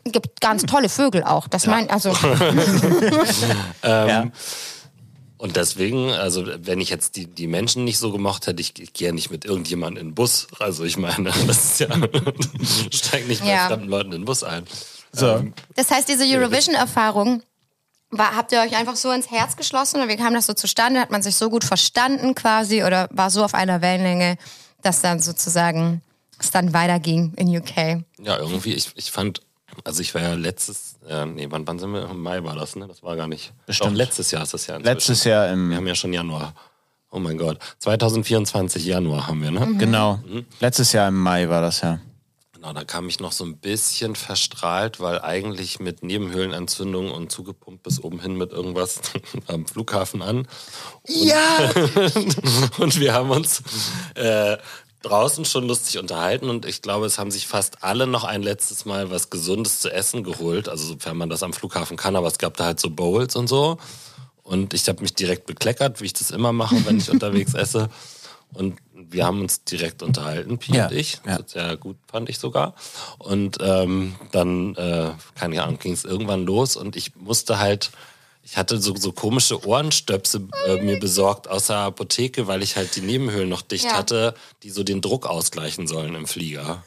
Gibt ganz tolle Vögel auch. Das mein, also ja. Und deswegen, also wenn ich jetzt die, die Menschen nicht so gemocht hätte, ich, ich gehe ja nicht mit irgendjemandem in den Bus. Also ich meine, das ist ja, steig nicht bei Ja. fremden Leuten in den Bus ein. So. das heißt, diese Eurovision-Erfahrung, war, habt ihr euch einfach so ins Herz geschlossen oder wie kam das so zustande? Hat man sich so gut verstanden quasi oder war so auf einer Wellenlänge, dass dann sozusagen es dann weiterging in UK? Ja, irgendwie, ich, ich fand, also ich war ja letztes, äh, nee, wann, wann sind wir? Im Mai war das, ne? Das war gar nicht. Bestimmt. Doch, letztes Jahr ist das ja inzwischen. Letztes Jahr Wir im. haben ja schon Januar. Oh mein Gott. 2024 Januar haben wir, ne? Genau. Mhm. Letztes Jahr im Mai war das ja. Genau, da kam ich noch so ein bisschen verstrahlt, weil eigentlich mit Nebenhöhlenentzündung und zugepumpt bis oben hin mit irgendwas am Flughafen an. Ja! Und wir haben uns äh, draußen schon lustig unterhalten und ich glaube, es haben sich fast alle noch ein letztes Mal was Gesundes zu essen geholt. Also sofern man das am Flughafen kann, aber es gab da halt so Bowls und so. Und ich habe mich direkt bekleckert, wie ich das immer mache, wenn ich unterwegs esse. Und wir haben uns direkt unterhalten, Pi Ja, und ich. ja. Sehr gut, fand ich sogar. Und ähm, dann, äh, keine Ahnung, ging es irgendwann los und ich musste halt, ich hatte so, so komische Ohrenstöpsel äh, mir besorgt aus der Apotheke, weil ich halt die Nebenhöhlen noch dicht Ja. hatte, die so den Druck ausgleichen sollen im Flieger.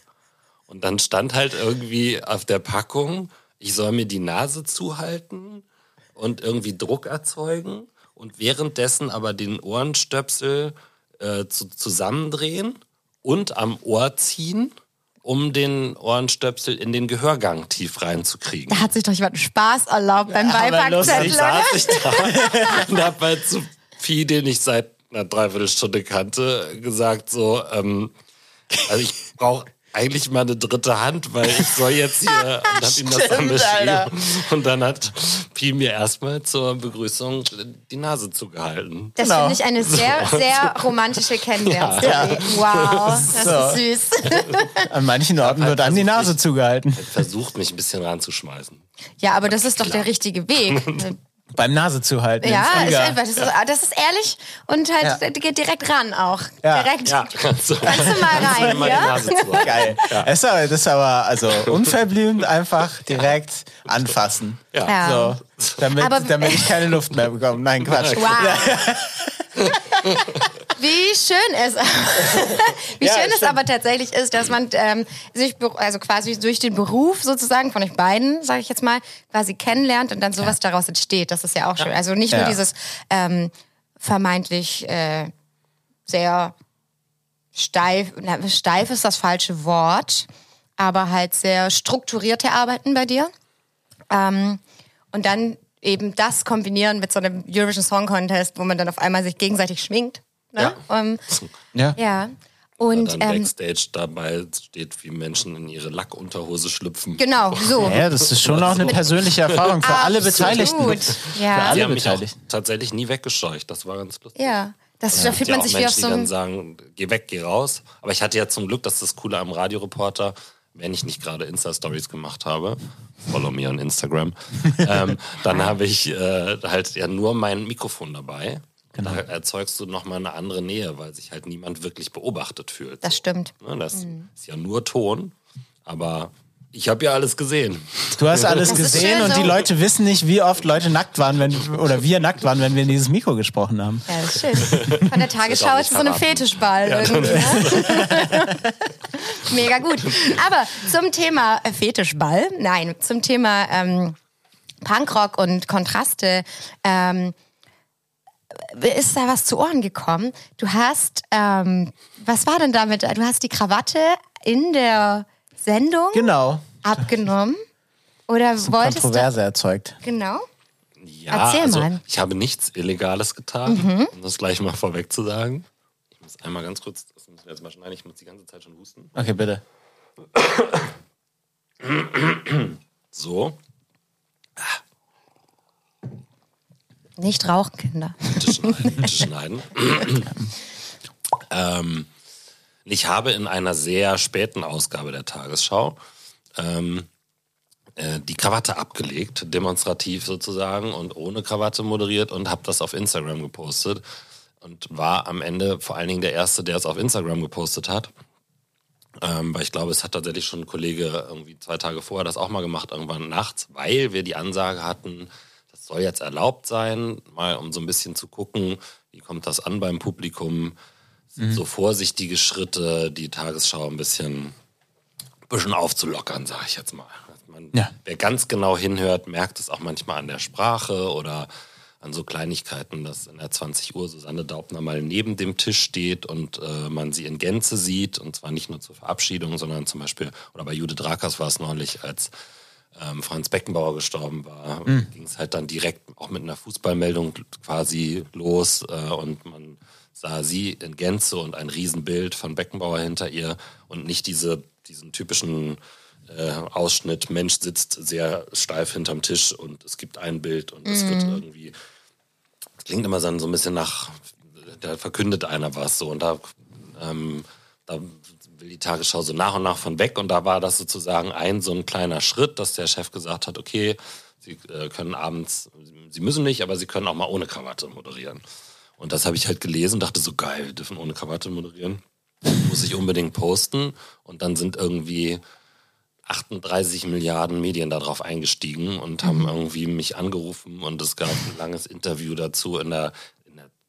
Und dann stand halt irgendwie auf der Packung, ich soll mir die Nase zuhalten und irgendwie Druck erzeugen und währenddessen aber den Ohrenstöpsel äh, zu, zusammendrehen und am Ohr ziehen, um den Ohrenstöpsel in den Gehörgang tief reinzukriegen. Da hat sich doch jemand Spaß erlaubt beim aber Beipackzettel, Ich saß ich da und hab halt zu Pi, den ich seit einer Dreiviertelstunde kannte, gesagt so, ähm, also ich brauche eigentlich mal eine dritte Hand, weil ich soll jetzt hier und hab ihm das dann beschrieben. Und dann hat Pi mir erstmal zur Begrüßung die Nase zugehalten. Das Genau. finde ich eine sehr, sehr romantische Kennenlernstory. Ja. Wow, das So. ist süß. An manchen Orten wird einem die versucht, Nase mich- zugehalten. Versucht mich ein bisschen ranzuschmeißen. Ja, aber das ist doch der richtige Weg. Beim Nase zuhalten. Ja, im ist einfach, das, ist, das ist ehrlich und halt Ja. geht direkt ran auch. Ja. Direkt. Ja, kannst du, Kannst du mal kannst du rein, mal die ja? Geil. Das, ist aber, das ist aber also unverblümt einfach direkt anfassen. Ja. Ja. So, damit, Aber- damit ich keine Luft mehr bekomme. Nein, Quatsch. Wow. Wie schön es, wie Ja, schön es aber tatsächlich ist, dass man ähm, sich also quasi durch den Beruf sozusagen von euch beiden, sage ich jetzt mal, quasi kennenlernt und dann sowas daraus entsteht. Das ist ja auch schön. Also nicht nur Ja. dieses ähm, vermeintlich äh, sehr steif, na, steif ist das falsche Wort, aber halt sehr strukturierte Arbeiten bei dir. Ähm, und dann eben das kombinieren mit so einem Eurovision Song Contest, wo man dann auf einmal sich gegenseitig schminkt. Ne? Ähm, Ja. ja. Und dann ähm, Backstage dabei steht, wie Menschen in ihre Lackunterhose schlüpfen. genau, so. Ja, das ist schon auch eine persönliche Erfahrung für alle. Beteiligten. Ja. Für alle Die haben mich auch Beteiligten. tatsächlich nie weggescheucht. Das war ganz lustig. Ja. Das, Und da fühlt ja man auch sich wie Menschen, auf so die dann einem. sagen, geh weg, geh raus. Aber ich hatte ja zum Glück, dass das Coole am Radioreporter, wenn ich nicht gerade Insta-Stories gemacht habe, follow me on Instagram, ähm, dann habe ich äh, halt ja nur mein Mikrofon dabei. Genau. Da erzeugst du nochmal eine andere Nähe, weil sich halt niemand wirklich beobachtet fühlt. Das stimmt. Ne, Das ist ja nur Ton, aber ich habe ja alles gesehen. Du hast alles Das gesehen und so. die Leute wissen nicht, wie oft Leute nackt waren, wenn, oder wir nackt waren, wenn wir in dieses Mikro gesprochen haben. Ja, das ist schön. Von der Tagesschau nicht ist so ein verraten. Fetischball irgendwie. Ne? Mega gut. Aber zum Thema äh, Fetischball, nein, zum Thema ähm, Punkrock und Kontraste, ähm, ist da was zu Ohren gekommen? Du hast, ähm, was war denn damit? Du hast die Krawatte in der Sendung Genau. abgenommen? Oder wolltest du? Kontroverse erzeugt. Genau. Ja, Erzähl also mal. Mhm. ich habe nichts Illegales getan, um das gleich mal vorweg zu sagen. Ich muss einmal ganz kurz, das müssen wir jetzt mal schneiden, ich muss die ganze Zeit schon husten. Okay, bitte. So, Nicht rauchen, Kinder. bitte schneiden, bitte schneiden. ähm, ich habe in einer sehr späten Ausgabe der Tagesschau ähm, äh, die Krawatte abgelegt, demonstrativ sozusagen und ohne Krawatte moderiert und habe das auf Instagram gepostet und war am Ende vor allen Dingen der Erste, der es auf Instagram gepostet hat. Ähm, weil ich glaube, es hat tatsächlich schon ein Kollege irgendwie zwei Tage vorher das auch mal gemacht, irgendwann nachts, weil wir die Ansage hatten, das soll jetzt erlaubt sein, mal um so ein bisschen zu gucken, wie kommt das an beim Publikum. Sind So vorsichtige Schritte, die Tagesschau ein bisschen, bisschen aufzulockern, sage ich jetzt mal. Man, Ja. Wer ganz genau hinhört, merkt es auch manchmal an der Sprache oder an so Kleinigkeiten, dass in der 20 Uhr Susanne Daubner mal neben dem Tisch steht und äh, man sie in Gänze sieht. Und zwar nicht nur zur Verabschiedung, sondern zum Beispiel, oder bei Judith Rakers war es neulich, als ähm, Franz Beckenbauer gestorben war, ging es halt dann direkt auch mit einer Fußballmeldung quasi los äh, und man sah sie in Gänze und ein Riesenbild von Beckenbauer hinter ihr und nicht diese, diesen typischen äh, Ausschnitt, Mensch sitzt sehr steif hinterm Tisch und es gibt ein Bild und es wird irgendwie, es klingt immer dann so ein bisschen nach, da verkündet einer was so. Und da, ähm, da will die Tagesschau so nach und nach von weg und da war das sozusagen ein so ein kleiner Schritt, dass der Chef gesagt hat, okay, Sie äh, können abends, Sie müssen nicht, aber Sie können auch mal ohne Krawatte moderieren. Und das habe ich halt gelesen und dachte so, geil, wir dürfen ohne Krawatte moderieren. Muss ich unbedingt posten. Und dann sind irgendwie 38 Milliarden Medien darauf eingestiegen und haben irgendwie mich angerufen und es gab ein langes Interview dazu in der, in der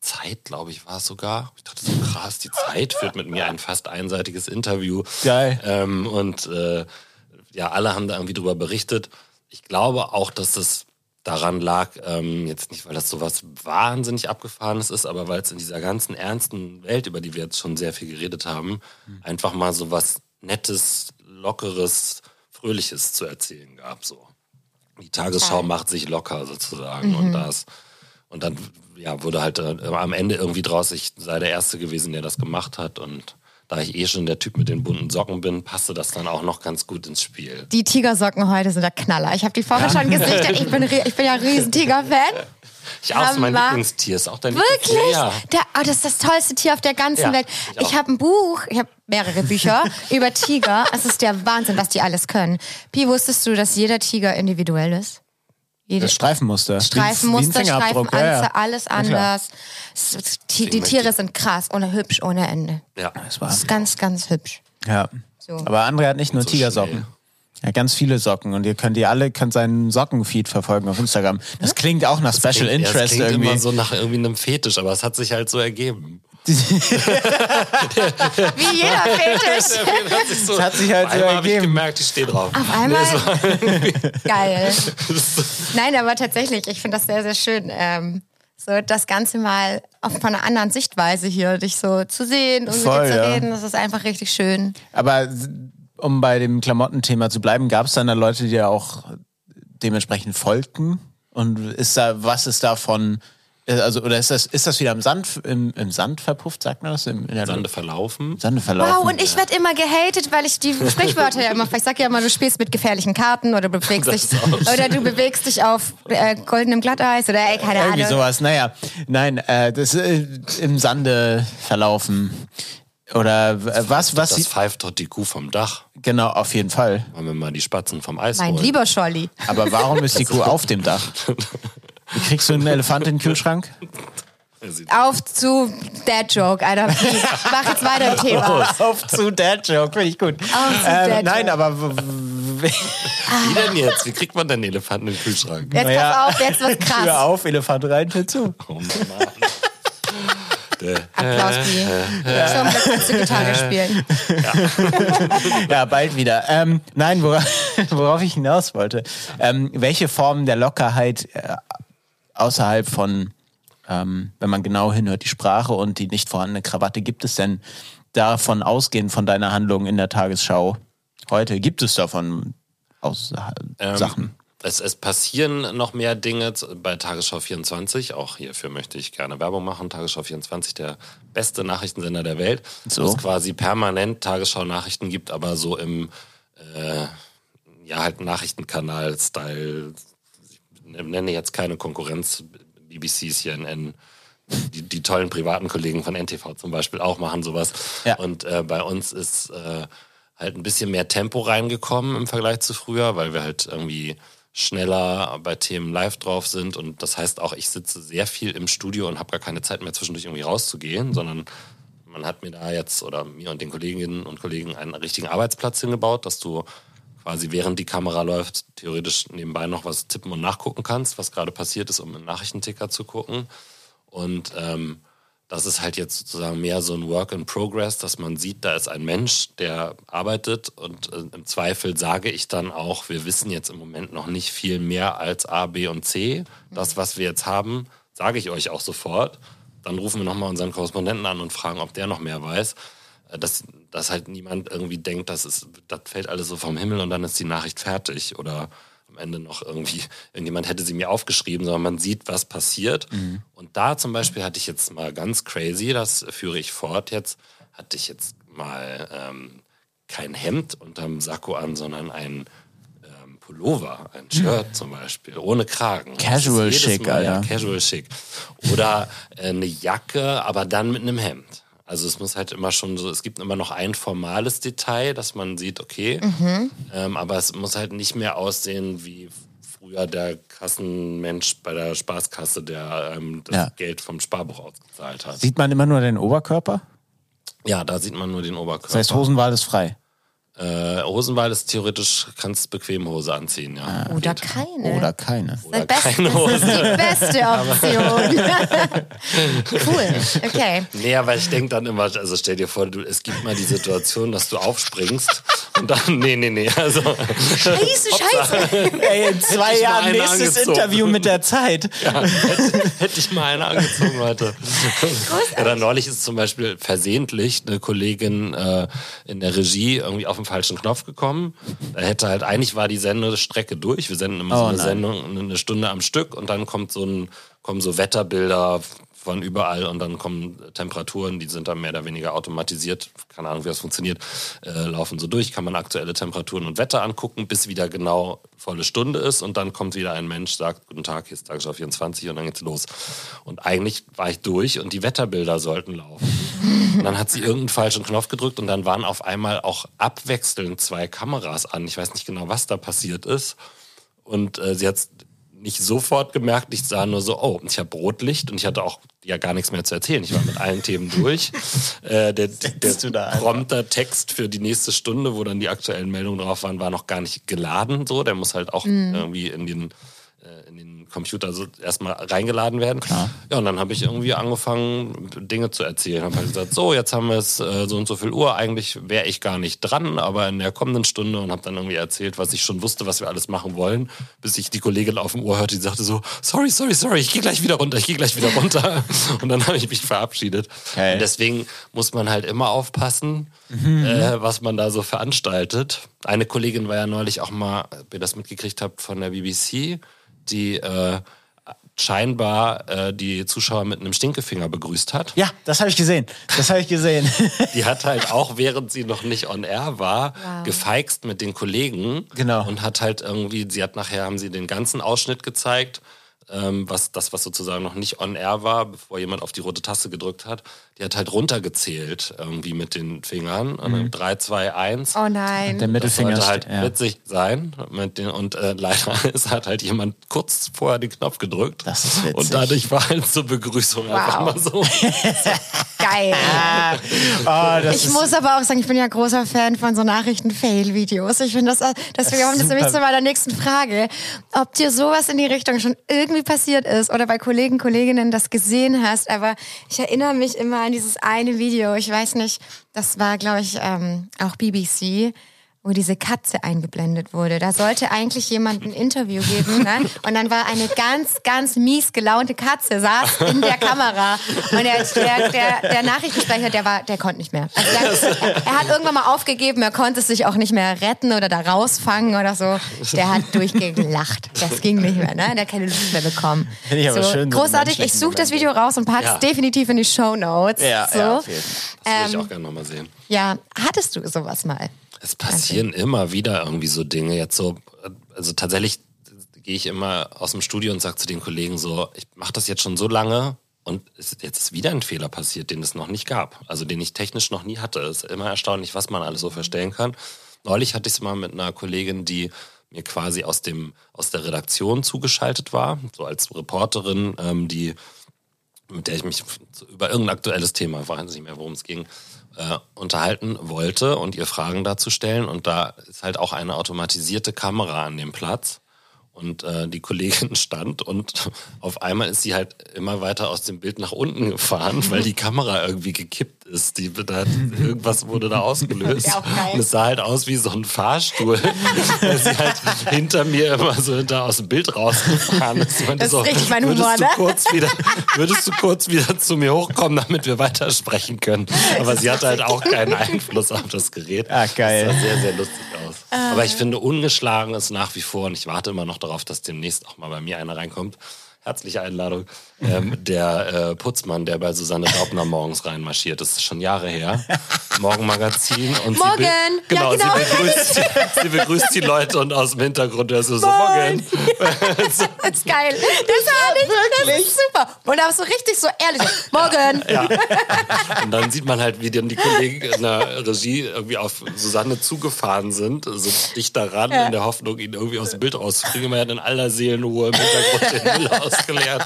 Zeit, glaube ich, war es sogar. Ich dachte so krass, die Zeit führt mit mir ein fast einseitiges Interview. Geil. Ähm, und äh, ja, alle haben da irgendwie drüber berichtet. Ich glaube auch, dass das daran lag, ähm, jetzt nicht, weil das so was wahnsinnig Abgefahrenes ist, aber weil es in dieser ganzen ernsten Welt, über die wir jetzt schon sehr viel geredet haben, einfach mal so was Nettes, Lockeres, Fröhliches zu erzählen gab. So. Die Tagesschau Total. macht sich locker sozusagen und das und dann ja, wurde halt äh, am Ende irgendwie draus, ich sei der Erste gewesen, der das gemacht hat und da ich eh schon der Typ mit den bunten Socken bin, passte das dann auch noch ganz gut ins Spiel. Die Tigersocken heute sind der Knaller. Ich habe die vorher schon gesichtet. Ich bin, ich bin ja ein riesen Tiger-Fan. Ich auch, mein. Lieblingstier, ist auch dein Wirklich? Lieblingstier. Ja. Der, oh, das ist das tollste Tier auf der ganzen Ja, Welt. ich. Ich habe ein Buch, ich habe mehrere Bücher über Tiger. Es ist der Wahnsinn, was die alles können. Pi, wusstest du, dass jeder Tiger individuell ist? Jede Das Streifenmuster. Streifenmuster, Streifenanze, ja, ja. alles anders. Es- Die, die Tiere sind krass und hübsch ohne Ende. Ja. Das war, Das ist ganz, ganz hübsch. ja. So. Aber André hat nicht nur so Tigersocken. schnell. Ja, ganz viele Socken und ihr könnt die alle könnt seinen Sockenfeed verfolgen auf Instagram. Das klingt auch nach Special Klingt- ja, Interest das klingt irgendwie. immer so nach irgendwie einem Fetisch, aber es hat sich halt so ergeben. Wie jeder Fetisch. hat sich so, Das hat sich halt auf so einmal habe ich ergeben. gemerkt, ich stehe drauf. Auf einmal. Geil. Nein, aber tatsächlich, ich finde das sehr, sehr schön. Ähm, so das Ganze mal auf, von einer anderen Sichtweise hier, dich so zu sehen und Voll, mit dir zu ja. reden, das ist einfach richtig schön. Aber um bei dem Klamottenthema zu bleiben, gab es dann da Leute, die ja auch dementsprechend folgten? Und ist da, was ist davon Also, oder ist das, ist das wieder im Sand, im, im Sand verpufft, sagt man das? Im, in der Sande verlaufen. Sande verlaufen. Wow, und ich werde immer gehatet, weil ich die Sprichwörter ja immer, ich sag ja immer, du spielst mit gefährlichen Karten oder du bewegst dich, oder du bewegst dich auf äh, goldenem Glatteis oder ey, keine Irgendwie Ahnung. sowas. Naja, nein, äh, das äh, im Sande verlaufen. Oder äh, was, was Das pfeift doch die Kuh vom Dach. genau, auf jeden Fall. Wollen wir mal die Spatzen vom Eis Mein holen? lieber Scholli. Aber warum ist die Kuh auf dem Dach? Wie kriegst du einen Elefant in den Kühlschrank? Auf zu Dad Joke, Alter. Mach jetzt weiter im Thema. auf zu Dad Joke, finde ich gut. Auf zu Ähm, Dad nein, aber Wie denn jetzt? Wie kriegt man denn Elefanten in den Kühlschrank? Jetzt Naja. pass auf, jetzt was Tür krass. auf, Elefant rein, Tür zu. Oh Mann. Applaus, Bi. Schon mal kannst du Gitarre spielen. Ja, bald wieder. Ähm, nein, wora, worauf ich hinaus wollte. Ähm, welche Formen der Lockerheit äh, außerhalb von, ähm, wenn man genau hinhört, die Sprache und die nicht vorhandene Krawatte, gibt es denn davon ausgehend von deiner Handlung in der Tagesschau heute? Gibt es davon aus Ähm, Sachen? Es, es passieren noch mehr Dinge bei Tagesschau 24. Auch hierfür möchte ich gerne Werbung machen. Tagesschau 24, der beste Nachrichtensender der Welt. So. Wo es quasi permanent Tagesschau-Nachrichten gibt, aber so im äh, ja halt Nachrichtenkanal-Style. Nenne jetzt keine Konkurrenz. BBC, CNN, die, die tollen privaten Kollegen von NTV zum Beispiel auch machen sowas. Ja. Und äh, bei uns ist äh, halt ein bisschen mehr Tempo reingekommen im Vergleich zu früher, weil wir halt irgendwie schneller bei Themen live drauf sind. Und das heißt auch, ich sitze sehr viel im Studio und habe gar keine Zeit mehr zwischendurch irgendwie rauszugehen, sondern man hat mir da jetzt oder mir und den Kolleginnen und Kollegen einen richtigen Arbeitsplatz hingebaut, dass du quasi während die Kamera läuft, theoretisch nebenbei noch was tippen und nachgucken kannst, was gerade passiert ist, um einen Nachrichtenticker zu gucken. Und ähm, das ist halt jetzt sozusagen mehr so ein Work in Progress, dass man sieht, da ist ein Mensch, der arbeitet und äh, im Zweifel sage ich dann auch, wir wissen jetzt im Moment noch nicht viel mehr als A, B und C. Das, was wir jetzt haben, sage ich euch auch sofort. Dann rufen wir nochmal unseren Korrespondenten an und fragen, ob der noch mehr weiß. Dass, dass halt niemand irgendwie denkt, das, ist, das fällt alles so vom Himmel und dann ist die Nachricht fertig oder am Ende noch irgendwie, irgendjemand hätte sie mir aufgeschrieben, sondern man sieht, was passiert. Und da zum Beispiel hatte ich jetzt mal ganz crazy, das führe ich fort jetzt, hatte ich jetzt mal ähm, kein Hemd unterm Sakko an, sondern ein ähm, Pullover, ein Shirt zum Beispiel, ohne Kragen. Casual schick, Mal, ja, Alter. casual schick. Oder äh, eine Jacke, aber dann mit einem Hemd. Also es muss halt immer schon so, es gibt immer noch ein formales Detail, dass man sieht, okay, ähm, aber es muss halt nicht mehr aussehen wie früher der Kassenmensch bei der Spaßkasse, der ähm, das Ja. Geld vom Sparbuch ausgezahlt hat. Sieht man immer nur den Oberkörper? Ja, da sieht man nur den Oberkörper. Das heißt, Hosenwahl ist frei. Äh, Hosenwahl ist theoretisch, kannst bequem Hose anziehen, ja. Oder keine. Oder keine. Oder Das Beste- keine Hose. Die beste Option. cool. Okay. Nee, aber ich denke dann immer, also stell dir vor, du, es gibt mal die Situation, dass du aufspringst und dann, nee, nee, nee, also Scheiße, scheiße. Ey, in zwei Jahren nächstes angezogen. Interview mit der Zeit. ja, hätte, hätte ich mal eine angezogen, Leute. Ja, dann neulich ist zum Beispiel versehentlich eine Kollegin äh, in der Regie irgendwie auf den falschen Knopf gekommen. Da hätte halt, eigentlich war die Sendestrecke durch. Wir senden immer so Oh eine nein. Sendung, eine Stunde am Stück und dann kommt so ein, kommen so Wetterbilder von überall und dann kommen Temperaturen, die sind dann mehr oder weniger automatisiert, keine Ahnung, wie das funktioniert, äh, laufen so durch, kann man aktuelle Temperaturen und Wetter angucken, bis wieder genau volle Stunde ist und dann kommt wieder ein Mensch, sagt, guten Tag, hier ist Tagesschau 24 und dann geht's los. Und eigentlich war ich durch und die Wetterbilder sollten laufen. Und dann hat sie irgendeinen falschen Knopf gedrückt und dann waren auf einmal auch abwechselnd zwei Kameras an. Ich weiß nicht genau, was da passiert ist. Und äh, sie hat nicht sofort gemerkt, ich sah nur so, oh, ich habe Rotlicht und ich hatte auch ja gar nichts mehr zu erzählen. Ich war mit allen Themen durch. Äh, der du da der einfach? Prompter-Text für die nächste Stunde, wo dann die aktuellen Meldungen drauf waren, war noch gar nicht geladen. So, der muss halt auch irgendwie den äh, in den Computer so erstmal reingeladen werden. Ja, und dann habe ich irgendwie angefangen, Dinge zu erzählen. Habe halt gesagt, so, jetzt haben wir es äh, so und so viel Uhr. Eigentlich wäre ich gar nicht dran, aber in der kommenden Stunde und habe dann irgendwie erzählt, was ich schon wusste, was wir alles machen wollen, bis ich die Kollegin auf dem Ohr hörte, die sagte so, sorry, sorry, sorry, ich gehe gleich wieder runter, ich gehe gleich wieder runter. Und dann habe ich mich verabschiedet. Geil. Und deswegen muss man halt immer aufpassen, äh, was man da so veranstaltet. Eine Kollegin war ja neulich auch mal, ob ihr das mitgekriegt habt, von der BBC, die äh, scheinbar äh, die Zuschauer mit einem Stinkefinger begrüßt hat. Ja, das habe ich gesehen. Das habe ich gesehen. Die hat halt auch, während sie noch nicht on air war, Wow. gefeixt mit den Kollegen. Genau. Und hat halt irgendwie, sie hat nachher, haben sie den ganzen Ausschnitt gezeigt, ähm, was das, was sozusagen noch nicht on air war, bevor jemand auf die rote Taste gedrückt hat. Die hat halt runtergezählt irgendwie mit den Fingern. Mhm. 3, 2, 1. Oh nein. Der Das Mittelfinger sollte halt ja. witzig sein. Mit den, und äh, leider ist, hat halt jemand kurz vorher den Knopf gedrückt. Das ist witzig. Und dadurch war halt zur Begrüßung einfach mal so. Geil. Oh, das Ich ist, muss aber auch sagen, ich bin ja großer Fan von so Nachrichten-Fail-Videos. Ich finde das, deswegen kommt das nämlich zu meiner nächsten Frage. Ob dir sowas in die Richtung schon irgendwie passiert ist oder bei Kollegen, Kolleginnen das gesehen hast. Aber ich erinnere mich immer an dieses eine Video. Ich weiß nicht, das war, glaube ich, ähm, auch BBC wo diese Katze eingeblendet wurde. Da sollte eigentlich jemand ein Interview geben. Ne? Und dann war eine ganz, ganz mies gelaunte Katze, saß in der Kamera. Und der, der, der, der Nachrichtensprecher, der war, der konnte nicht mehr. Also der, er hat irgendwann mal aufgegeben, er konnte sich auch nicht mehr retten oder da rausfangen oder so. Der hat durchgelacht. Das ging nicht mehr, ne? Der hat keine Luft mehr bekommen. Finde ich aber schön, so Großartig. Ich suche das. Video raus und pack's Ja. definitiv in die Show Notes. Ja, so. ja, auf jeden Fall. Das würde ich Ähm, auch gerne nochmal sehen. ja, hattest du sowas mal? Es passieren immer wieder irgendwie so Dinge. Jetzt so, also tatsächlich gehe ich immer aus dem Studio und sage zu den Kollegen so, ich mache das jetzt schon so lange und jetzt ist wieder ein Fehler passiert, den es noch nicht gab. Also den ich technisch noch nie hatte. Es ist immer erstaunlich, was man alles so verstellen kann. Neulich hatte ich es mal mit einer Kollegin, die mir quasi aus dem aus der Redaktion zugeschaltet war, so als Reporterin, ähm, die mit der ich mich über irgendein aktuelles Thema, ich weiß nicht mehr, worum es ging, äh, unterhalten wollte und ihr Fragen dazu stellen. Und da ist halt auch eine automatisierte Kamera an dem Platz. Und äh, die Kollegin stand und auf einmal ist sie halt immer weiter aus dem Bild nach unten gefahren, weil die Kamera irgendwie gekippt ist. Die, da, irgendwas wurde da ausgelöst. Ja. Und es sah halt aus wie so ein Fahrstuhl, weil sie halt hinter mir immer so da aus dem Bild rausgefahren ist. Das ist so, richtig mein würdest Humor, du ne? kurz wieder, würdest du kurz wieder zu mir hochkommen, damit wir weitersprechen können. Aber sie hatte halt auch keinen Einfluss auf das Gerät. Ah, geil. Das sah sehr, sehr lustig aus. Ah. Aber ich finde, ungeschlagen ist nach wie vor, und ich warte immer noch darauf, dass demnächst auch mal bei mir einer reinkommt. Herzliche Einladung. Ähm, der äh, Putzmann, der bei Susanne Daubner morgens reinmarschiert. Das ist schon Jahre her. Morgenmagazin. Und Sie Morgen. be Ja, genau, genau. Sie, begrüßt, sie, sie begrüßt die Leute und aus dem Hintergrund hörst du so, morgen. Das ist geil. Das war nicht, das ist super. Und aber so richtig so ehrlich. so, Morgen. Und dann sieht man halt, wie dann die Kollegen in der Regie irgendwie auf Susanne zugefahren sind, so dicht daran, in der Hoffnung, ihn irgendwie aus dem Bild rauszubringen. Man hat in aller Seelenruhe im Hintergrund den Müll ausgeleert.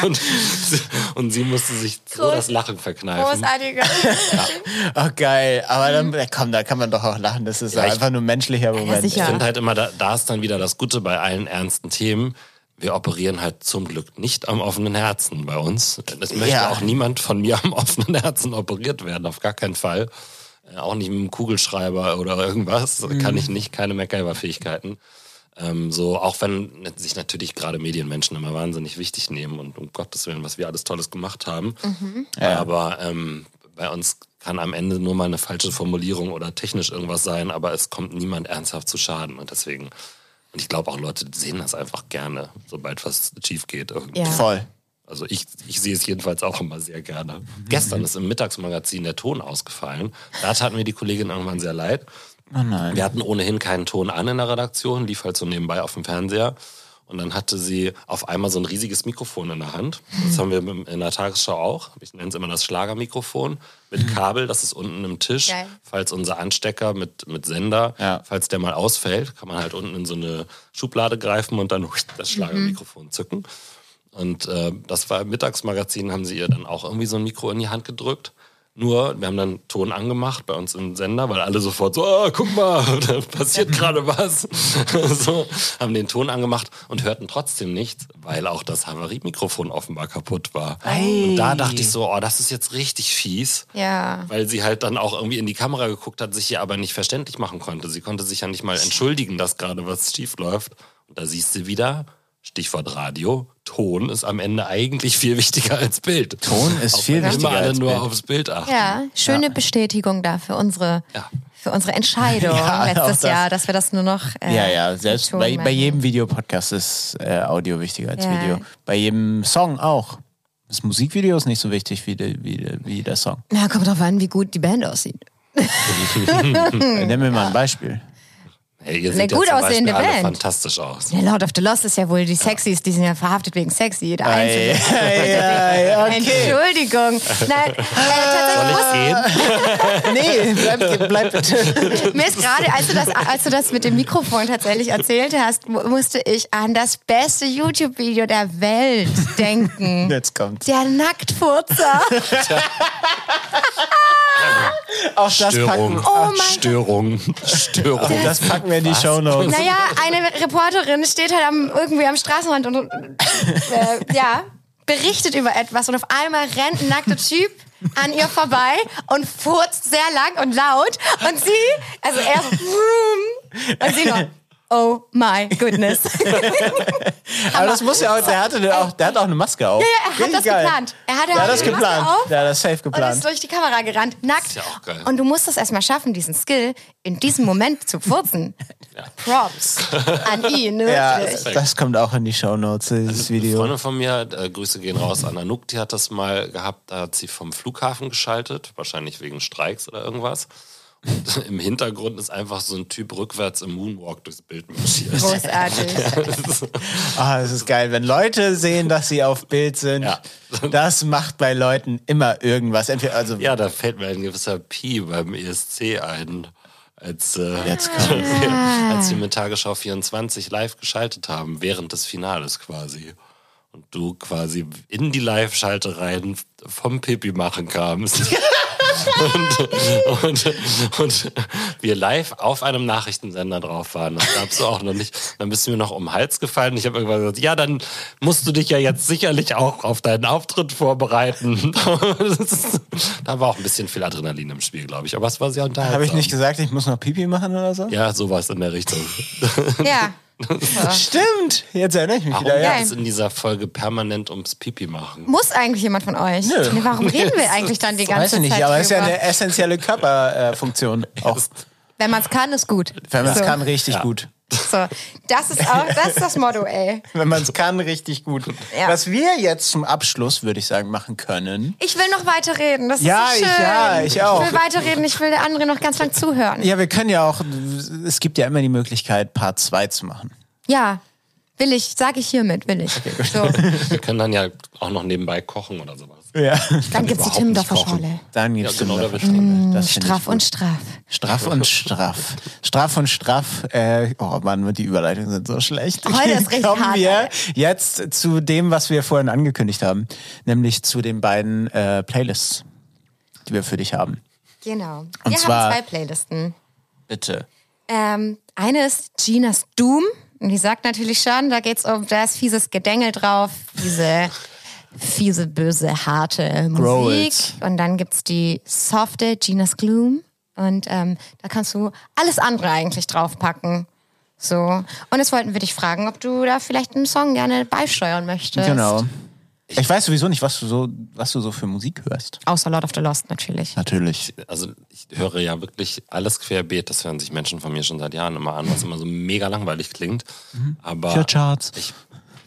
Und, sie- und sie musste sich so das Lachen verkneifen. Großartiger. Oh, geil. Aber dann, ja, komm, da kann man doch auch lachen. Das ist Ja, ich- einfach nur ein menschlicher Moment. Ich finde halt immer, da, da ist dann wieder das Gute bei allen ernsten Themen. Wir operieren halt zum Glück nicht am offenen Herzen bei uns. Es möchte Ja. auch niemand von mir am offenen Herzen operiert werden, auf gar keinen Fall. Äh, Auch nicht mit einem Kugelschreiber oder irgendwas. Kann ich nicht, keine MacGyver-Fähigkeiten. Ähm, so, auch wenn sich natürlich gerade Medienmenschen immer wahnsinnig wichtig nehmen und um Gottes Willen, was wir alles Tolles gemacht haben. Aber ähm, bei uns kann am Ende nur mal eine falsche Formulierung oder technisch irgendwas sein, aber es kommt niemand ernsthaft zu Schaden. Und deswegen, und ich glaube auch Leute sehen das einfach gerne, sobald was schief geht. Irgendwie. Ja. Voll. Also ich, ich sehe es jedenfalls auch immer sehr gerne. Gestern ist im Mittagsmagazin der Ton ausgefallen. Da tat mir die Kollegin irgendwann sehr leid. Oh nein. Wir hatten ohnehin keinen Ton an in der Redaktion, lief halt so nebenbei auf dem Fernseher. Und dann hatte sie auf einmal so ein riesiges Mikrofon in der Hand. Das haben wir in der Tagesschau auch. Ich nenne es immer das Schlagermikrofon. Mit Kabel, das ist unten im Tisch. Geil. Falls unser Anstecker mit, mit Sender, Ja. falls der mal ausfällt, kann man halt unten in so eine Schublade greifen und dann das Schlagermikrofon zücken. Und äh, das war im Mittagsmagazin, haben sie ihr dann auch irgendwie so ein Mikro in die Hand gedrückt. Nur, wir haben dann Ton angemacht bei uns im Sender, weil alle sofort so, ah, guck mal, da passiert gerade was. so, haben den Ton angemacht und hörten trotzdem nichts, weil auch das Havariemikrofon offenbar kaputt war. Und da dachte ich so, oh, das ist jetzt richtig fies. Ja. Weil sie halt dann auch irgendwie in die Kamera geguckt hat, sich hier aber nicht verständlich machen konnte. Sie konnte sich ja nicht mal entschuldigen, dass gerade was schief läuft. Und da siehst du wieder, Stichwort Radio, Ton ist am Ende eigentlich viel wichtiger als Bild. Ton ist Auch viel wenn wichtiger immer alle als nur Bild. aufs Bild achten. Ja, schöne Bestätigung da für unsere, Ja. für unsere Entscheidung Ja, letztes das. Jahr, dass wir das nur noch. Äh, Ja, ja, selbst bei, bei jedem Videopodcast ist äh, Audio wichtiger als Ja. Video. Bei jedem Song auch. Das Musikvideo ist nicht so wichtig wie, der- wie, der- wie der Song. Na, kommt drauf an, wie gut die Band aussieht. Nenn mir mal ein Beispiel. Hey, ihr Eine seht ja gut zum aussehende Beispiel alle Band. fantastisch aus. Ja, Lord of the Lost ist ja wohl die Sexies, die sind ja verhaftet wegen sexy. Der Ei, Einzige. ei, ei, okay. Entschuldigung. Nein, äh, tatsächlich Gehen? Nee, bleib, bleib bitte. Mir ist gerade, als du, das, als du das mit dem Mikrofon tatsächlich erzählt hast, mu- musste ich an das beste YouTube-Video der Welt denken. Jetzt kommt's. Der Nacktfurzer. Auch das packen, Störung. Oh mein Störung. Störung. das packen wir in die Shownotes. Naja, eine Reporterin steht halt am, irgendwie am Straßenrand und äh, ja, berichtet über etwas und auf einmal rennt ein nackter Typ an ihr vorbei und furzt sehr lang und laut und sie, also er so, und sie nur, oh my goodness. Aber das muss ja auch, der hatte auch, der hat auch eine Maske auf. Ja, ja, er hat Richtig das geil. geplant. Er hatte Der hat das geplant. auf Der hat das safe und ist geplant. durch die Kamera gerannt, nackt. Ist ja auch geil. Und du musst es erstmal schaffen, diesen Skill in diesem Moment zu furzen. Props an ihn, Ja, wirklich. das kommt auch in die Shownotes, dieses Eine Video. Freundin von mir, äh, Grüße gehen raus an Anouk, die hat das mal gehabt, da hat sie vom Flughafen geschaltet, wahrscheinlich wegen Streiks oder irgendwas. Und im Hintergrund ist einfach so ein Typ rückwärts im Moonwalk durchs Bild marschiert. Großartig. Ah, das ist geil. Wenn Leute sehen, dass sie auf Bild sind, Ja. das macht bei Leuten immer irgendwas. Entweder, also, Ja, da fällt mir ein gewisser Pi beim ESC ein. Als, äh, Jetzt als wir mit Tagesschau 24 live geschaltet haben, während des Finales quasi. Und du quasi in die Live-Schaltereien vom Pipi machen kamst. Und, und, und wir live auf einem Nachrichtensender drauf waren. Das gab's so auch noch nicht. Dann bist du mir noch um den Hals gefallen. Ich habe irgendwann gesagt, ja, dann musst du dich ja jetzt sicherlich auch auf deinen Auftritt vorbereiten. da war auch ein bisschen viel Adrenalin im Spiel, glaube ich. Aber es war sehr unterhaltsam. habe ich nicht gesagt, ich muss noch Pipi machen oder so? Ja, sowas in der Richtung. Ja. Stimmt. Jetzt erinnere ich mich Warum wieder. Ja. Es in dieser Folge permanent ums Pipi machen? Muss eigentlich jemand von euch? Nö. Nee, warum reden wir eigentlich dann die ganze Weiß ich nicht, Zeit aber es ist ja eine essentielle Körperfunktion. Auch Wenn man es kann, ist gut. wenn man es so. kann, richtig Ja. gut. So. Das ist auch, das ist das Motto, ey. Wenn man es kann, richtig gut. Ja. Was wir jetzt zum Abschluss, würde ich sagen, machen können. Ich will noch weiterreden. Das Ja, ist so ich- schön. ja, ich auch. Ich will weiterreden. Ich will der andere noch ganz lang zuhören. Ja, wir können ja auch, es gibt ja immer die Möglichkeit, Part 2 zu machen. Ja, will ich. Sage ich hiermit, will ich. so, Wir können dann ja auch noch nebenbei kochen oder sowas. Ja. dann gibt's die überhaupt Timmendorfer nicht kochen. Schorle. Dann gibt's Ja, genau, den da Straff und straff. Straff und straff. Straff und straff. Äh, oh Mann, die Überleitungen sind so schlecht. Heute ist richtig Kommen hart, wir jetzt zu dem, was wir vorhin angekündigt haben. Nämlich zu den beiden äh, Playlists, die wir für dich haben. Genau. Und wir zwar- haben zwei Playlisten. Bitte. Ähm, eine ist Ginas Doom. Und die sagt natürlich schon, da geht's um, da ist fieses Gedängel drauf, diese fiese, böse, harte Musik. Und dann gibt's die softe Ginas Gloom. Und ähm, da kannst du alles andere eigentlich draufpacken. So. Und jetzt wollten wir dich fragen, ob du da vielleicht einen Song gerne beisteuern möchtest. Genau. Ich weiß sowieso nicht, was du so, was du so für Musik hörst. Außer Lord of the Lost natürlich. Natürlich. Also ich höre ja wirklich alles querbeet. Das hören sich Menschen von mir schon seit Jahren immer an, was immer so mega langweilig klingt. Aber Für Charts. ich,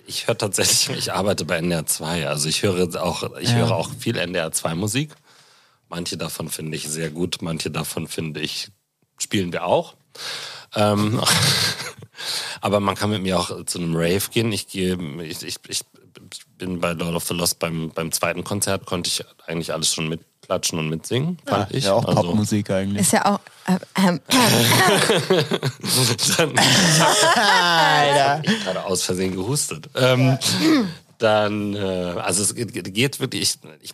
ich höre tatsächlich, ich arbeite bei NDR 2. Also ich höre auch, ich höre auch viel NDR 2 Musik. Manche davon finde ich sehr gut, manche davon finde ich, spielen wir auch. Ähm, aber man kann mit mir auch zu einem Rave gehen. Ich gehe, ich, ich, ich bin bei Lord of the Lost beim, beim zweiten Konzert, konnte ich eigentlich alles schon mitklatschen und mitsingen, fand ich. Ja, auch Also- Popmusik eigentlich. Ist ja auch. Äh, ähm, dann Alter. ich gerade aus Versehen gehustet. Ähm, dann, äh, also es geht, geht wirklich, ich, ich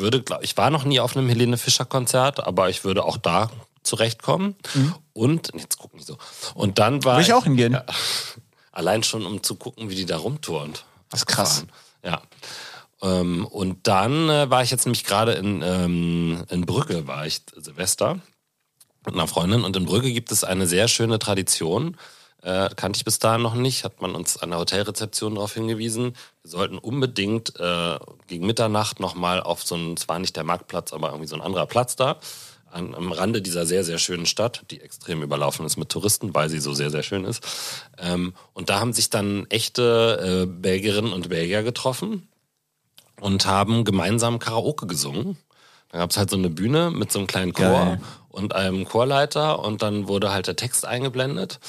würde, glaub, ich war noch nie auf einem Helene Fischer Konzert, aber ich würde auch da zurechtkommen. Und, jetzt guck nicht so. Und dann war Will ich auch hingehen. Ja, allein schon, um zu gucken, wie die da rumturnt. Das ist krass. Ja. Ähm, und dann äh, war ich jetzt nämlich gerade in, ähm, in Brügge, war ich Silvester mit einer Freundin. Und in Brügge gibt es eine sehr schöne Tradition. Äh, kannte ich bis dahin noch nicht, hat man uns an der Hotelrezeption darauf hingewiesen. Wir sollten unbedingt äh, gegen Mitternacht nochmal auf so ein, es war nicht der Marktplatz, aber irgendwie so ein anderer Platz da, an, am Rande dieser sehr, sehr schönen Stadt, die extrem überlaufen ist mit Touristen, weil sie so sehr, sehr schön ist. Ähm, und da haben sich dann echte äh, Belgierinnen und Belgier getroffen und haben gemeinsam Karaoke gesungen. Da gab es halt so eine Bühne mit so einem kleinen Chor Geil. und einem Chorleiter und dann wurde halt der Text eingeblendet.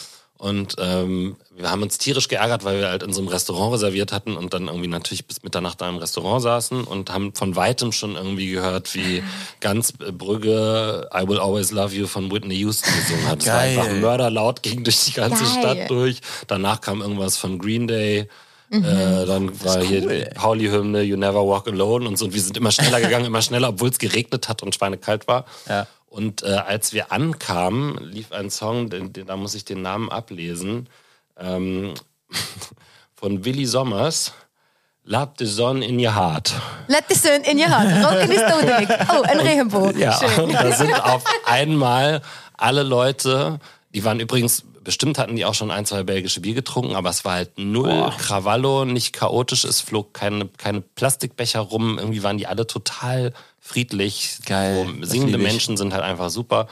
Und ähm, wir haben uns tierisch geärgert, weil wir halt in so einem Restaurant reserviert hatten und dann irgendwie natürlich bis Mitternacht da im Restaurant saßen und haben von weitem schon irgendwie gehört, wie ganz äh, Brügge I Will Always Love You von Whitney Houston gesungen hat. Es war Geil. einfach mörderlaut, ging durch die ganze Geil. Stadt durch. Danach kam irgendwas von Green Day. Äh, dann war hier die Pauli-Hymne You Never Walk Alone und so. Und wir sind immer schneller gegangen, immer schneller, obwohl es geregnet hat und schweinekalt war. Ja. Und äh, als wir ankamen, lief ein Song, den, den, da muss ich den Namen ablesen, ähm, von Willy Sommers. Lab the Sun in your heart. Let the sun in your heart. Roken ist dodelig. Oh, ein Regenbogen. Ja, Schön. und da sind auf einmal alle Leute, die waren übrigens, bestimmt hatten die auch schon ein, zwei belgische Bier getrunken, aber es war halt null Krawallo, nicht chaotisch, es flog keine, keine Plastikbecher rum, irgendwie waren die alle total friedlich. Geil, So, singende. Menschen sind halt einfach super.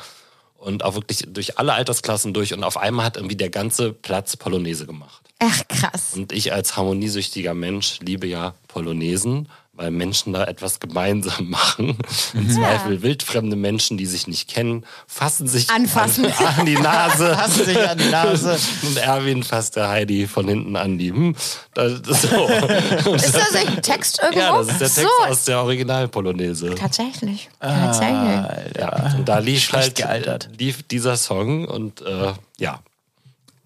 Und auch wirklich durch alle Altersklassen durch. Und auf einmal hat irgendwie der ganze Platz Polonaise gemacht. Ach, krass. Und ich als harmoniesüchtiger Mensch liebe ja Polonesen, weil Menschen da etwas gemeinsam machen. Im Zweifel wildfremde Menschen, die sich nicht kennen, fassen sich Anfassen. An, an die Nase. Fassen sich an die Nase. Und Erwin fasst der Heidi von hinten an die. Hm, das, so. Ist das ein Text irgendwo? ja, das ist der Text so. aus der Original-Polonaise. Tatsächlich. Ah. Tatsächlich. Ja, und da lief Schlecht halt gealtert. lief dieser Song und äh, ja.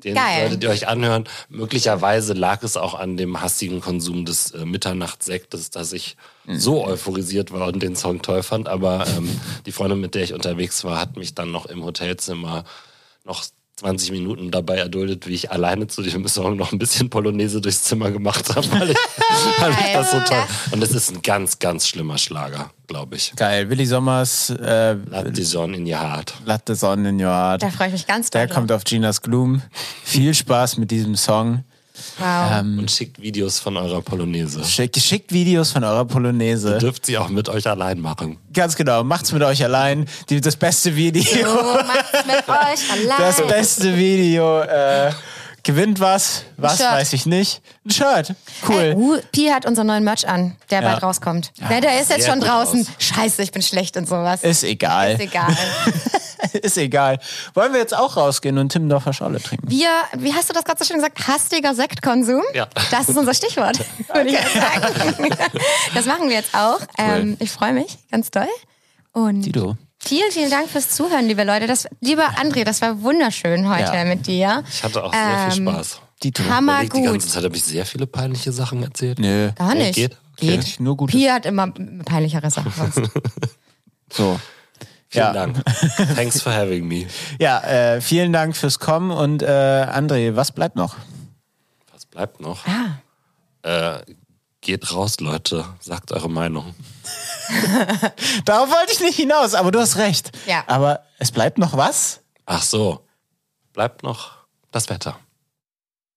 Den Geil. solltet ihr euch anhören. Möglicherweise lag es auch an dem hastigen Konsum des äh, Mitternachtssektes, dass ich Mhm. so euphorisiert war und den Song toll fand. Aber ähm, die Freundin, mit der ich unterwegs war, hat mich dann noch im Hotelzimmer noch 20 Minuten dabei erduldet, wie ich alleine zu diesem Song noch ein bisschen Polonaise durchs Zimmer gemacht habe, weil ich, weil ich das so toll. Und es ist ein ganz, ganz schlimmer Schlager, glaube ich. Geil. Willi Sommers, äh, Let the sun in your heart. Latte Sonne in your heart. Da freue ich mich ganz doll. Der kommt auf Ginas Gloom. Viel Spaß mit diesem Song. Wow. Und schickt Videos von eurer Polonaise. Schickt, schickt Videos von eurer Polonaise. Dürft sie auch mit euch allein machen. Ganz genau. Macht's mit euch allein. Die, das beste Video. so macht's mit euch allein. Das beste Video. Äh, gewinnt was? Was Shirt. weiß ich nicht. Ein Shirt. Cool. Ey, uh, Pi hat unseren neuen Merch an, der Ja. bald rauskommt. Ne, der ist jetzt schon draußen. aus. Scheiße, ich bin schlecht und sowas. Ist egal. Ist egal. Ist egal. Wollen wir jetzt auch rausgehen und Timmendorfer Scholle trinken? Wir, wie hast du das gerade so schön gesagt? Hastiger Sektkonsum? Ja. Das ist unser Stichwort, würde ich sagen. Das machen wir jetzt auch. Ähm, ich freue mich ganz doll. Und Tito. Vielen, vielen Dank fürs Zuhören, liebe Leute. Das, lieber André, das war wunderschön heute Ja. mit dir. Ich hatte auch sehr viel Ähm, Spaß. Tito. Hammer Überlegt die gut. ganze Zeit habe ich sehr viele peinliche Sachen erzählt. Nö. Gar nicht. geht? Geht. Nur gut. Pi hat immer peinlichere Sachen. So. Vielen Ja. Dank. Thanks for having me. Ja, äh, vielen Dank fürs Kommen und äh, André, was bleibt noch? Was bleibt noch? Ah. Äh, geht raus, Leute. Sagt eure Meinung. Darauf wollte ich nicht hinaus, aber du hast recht. Ja. Aber es bleibt noch was? Ach so. Bleibt noch das Wetter.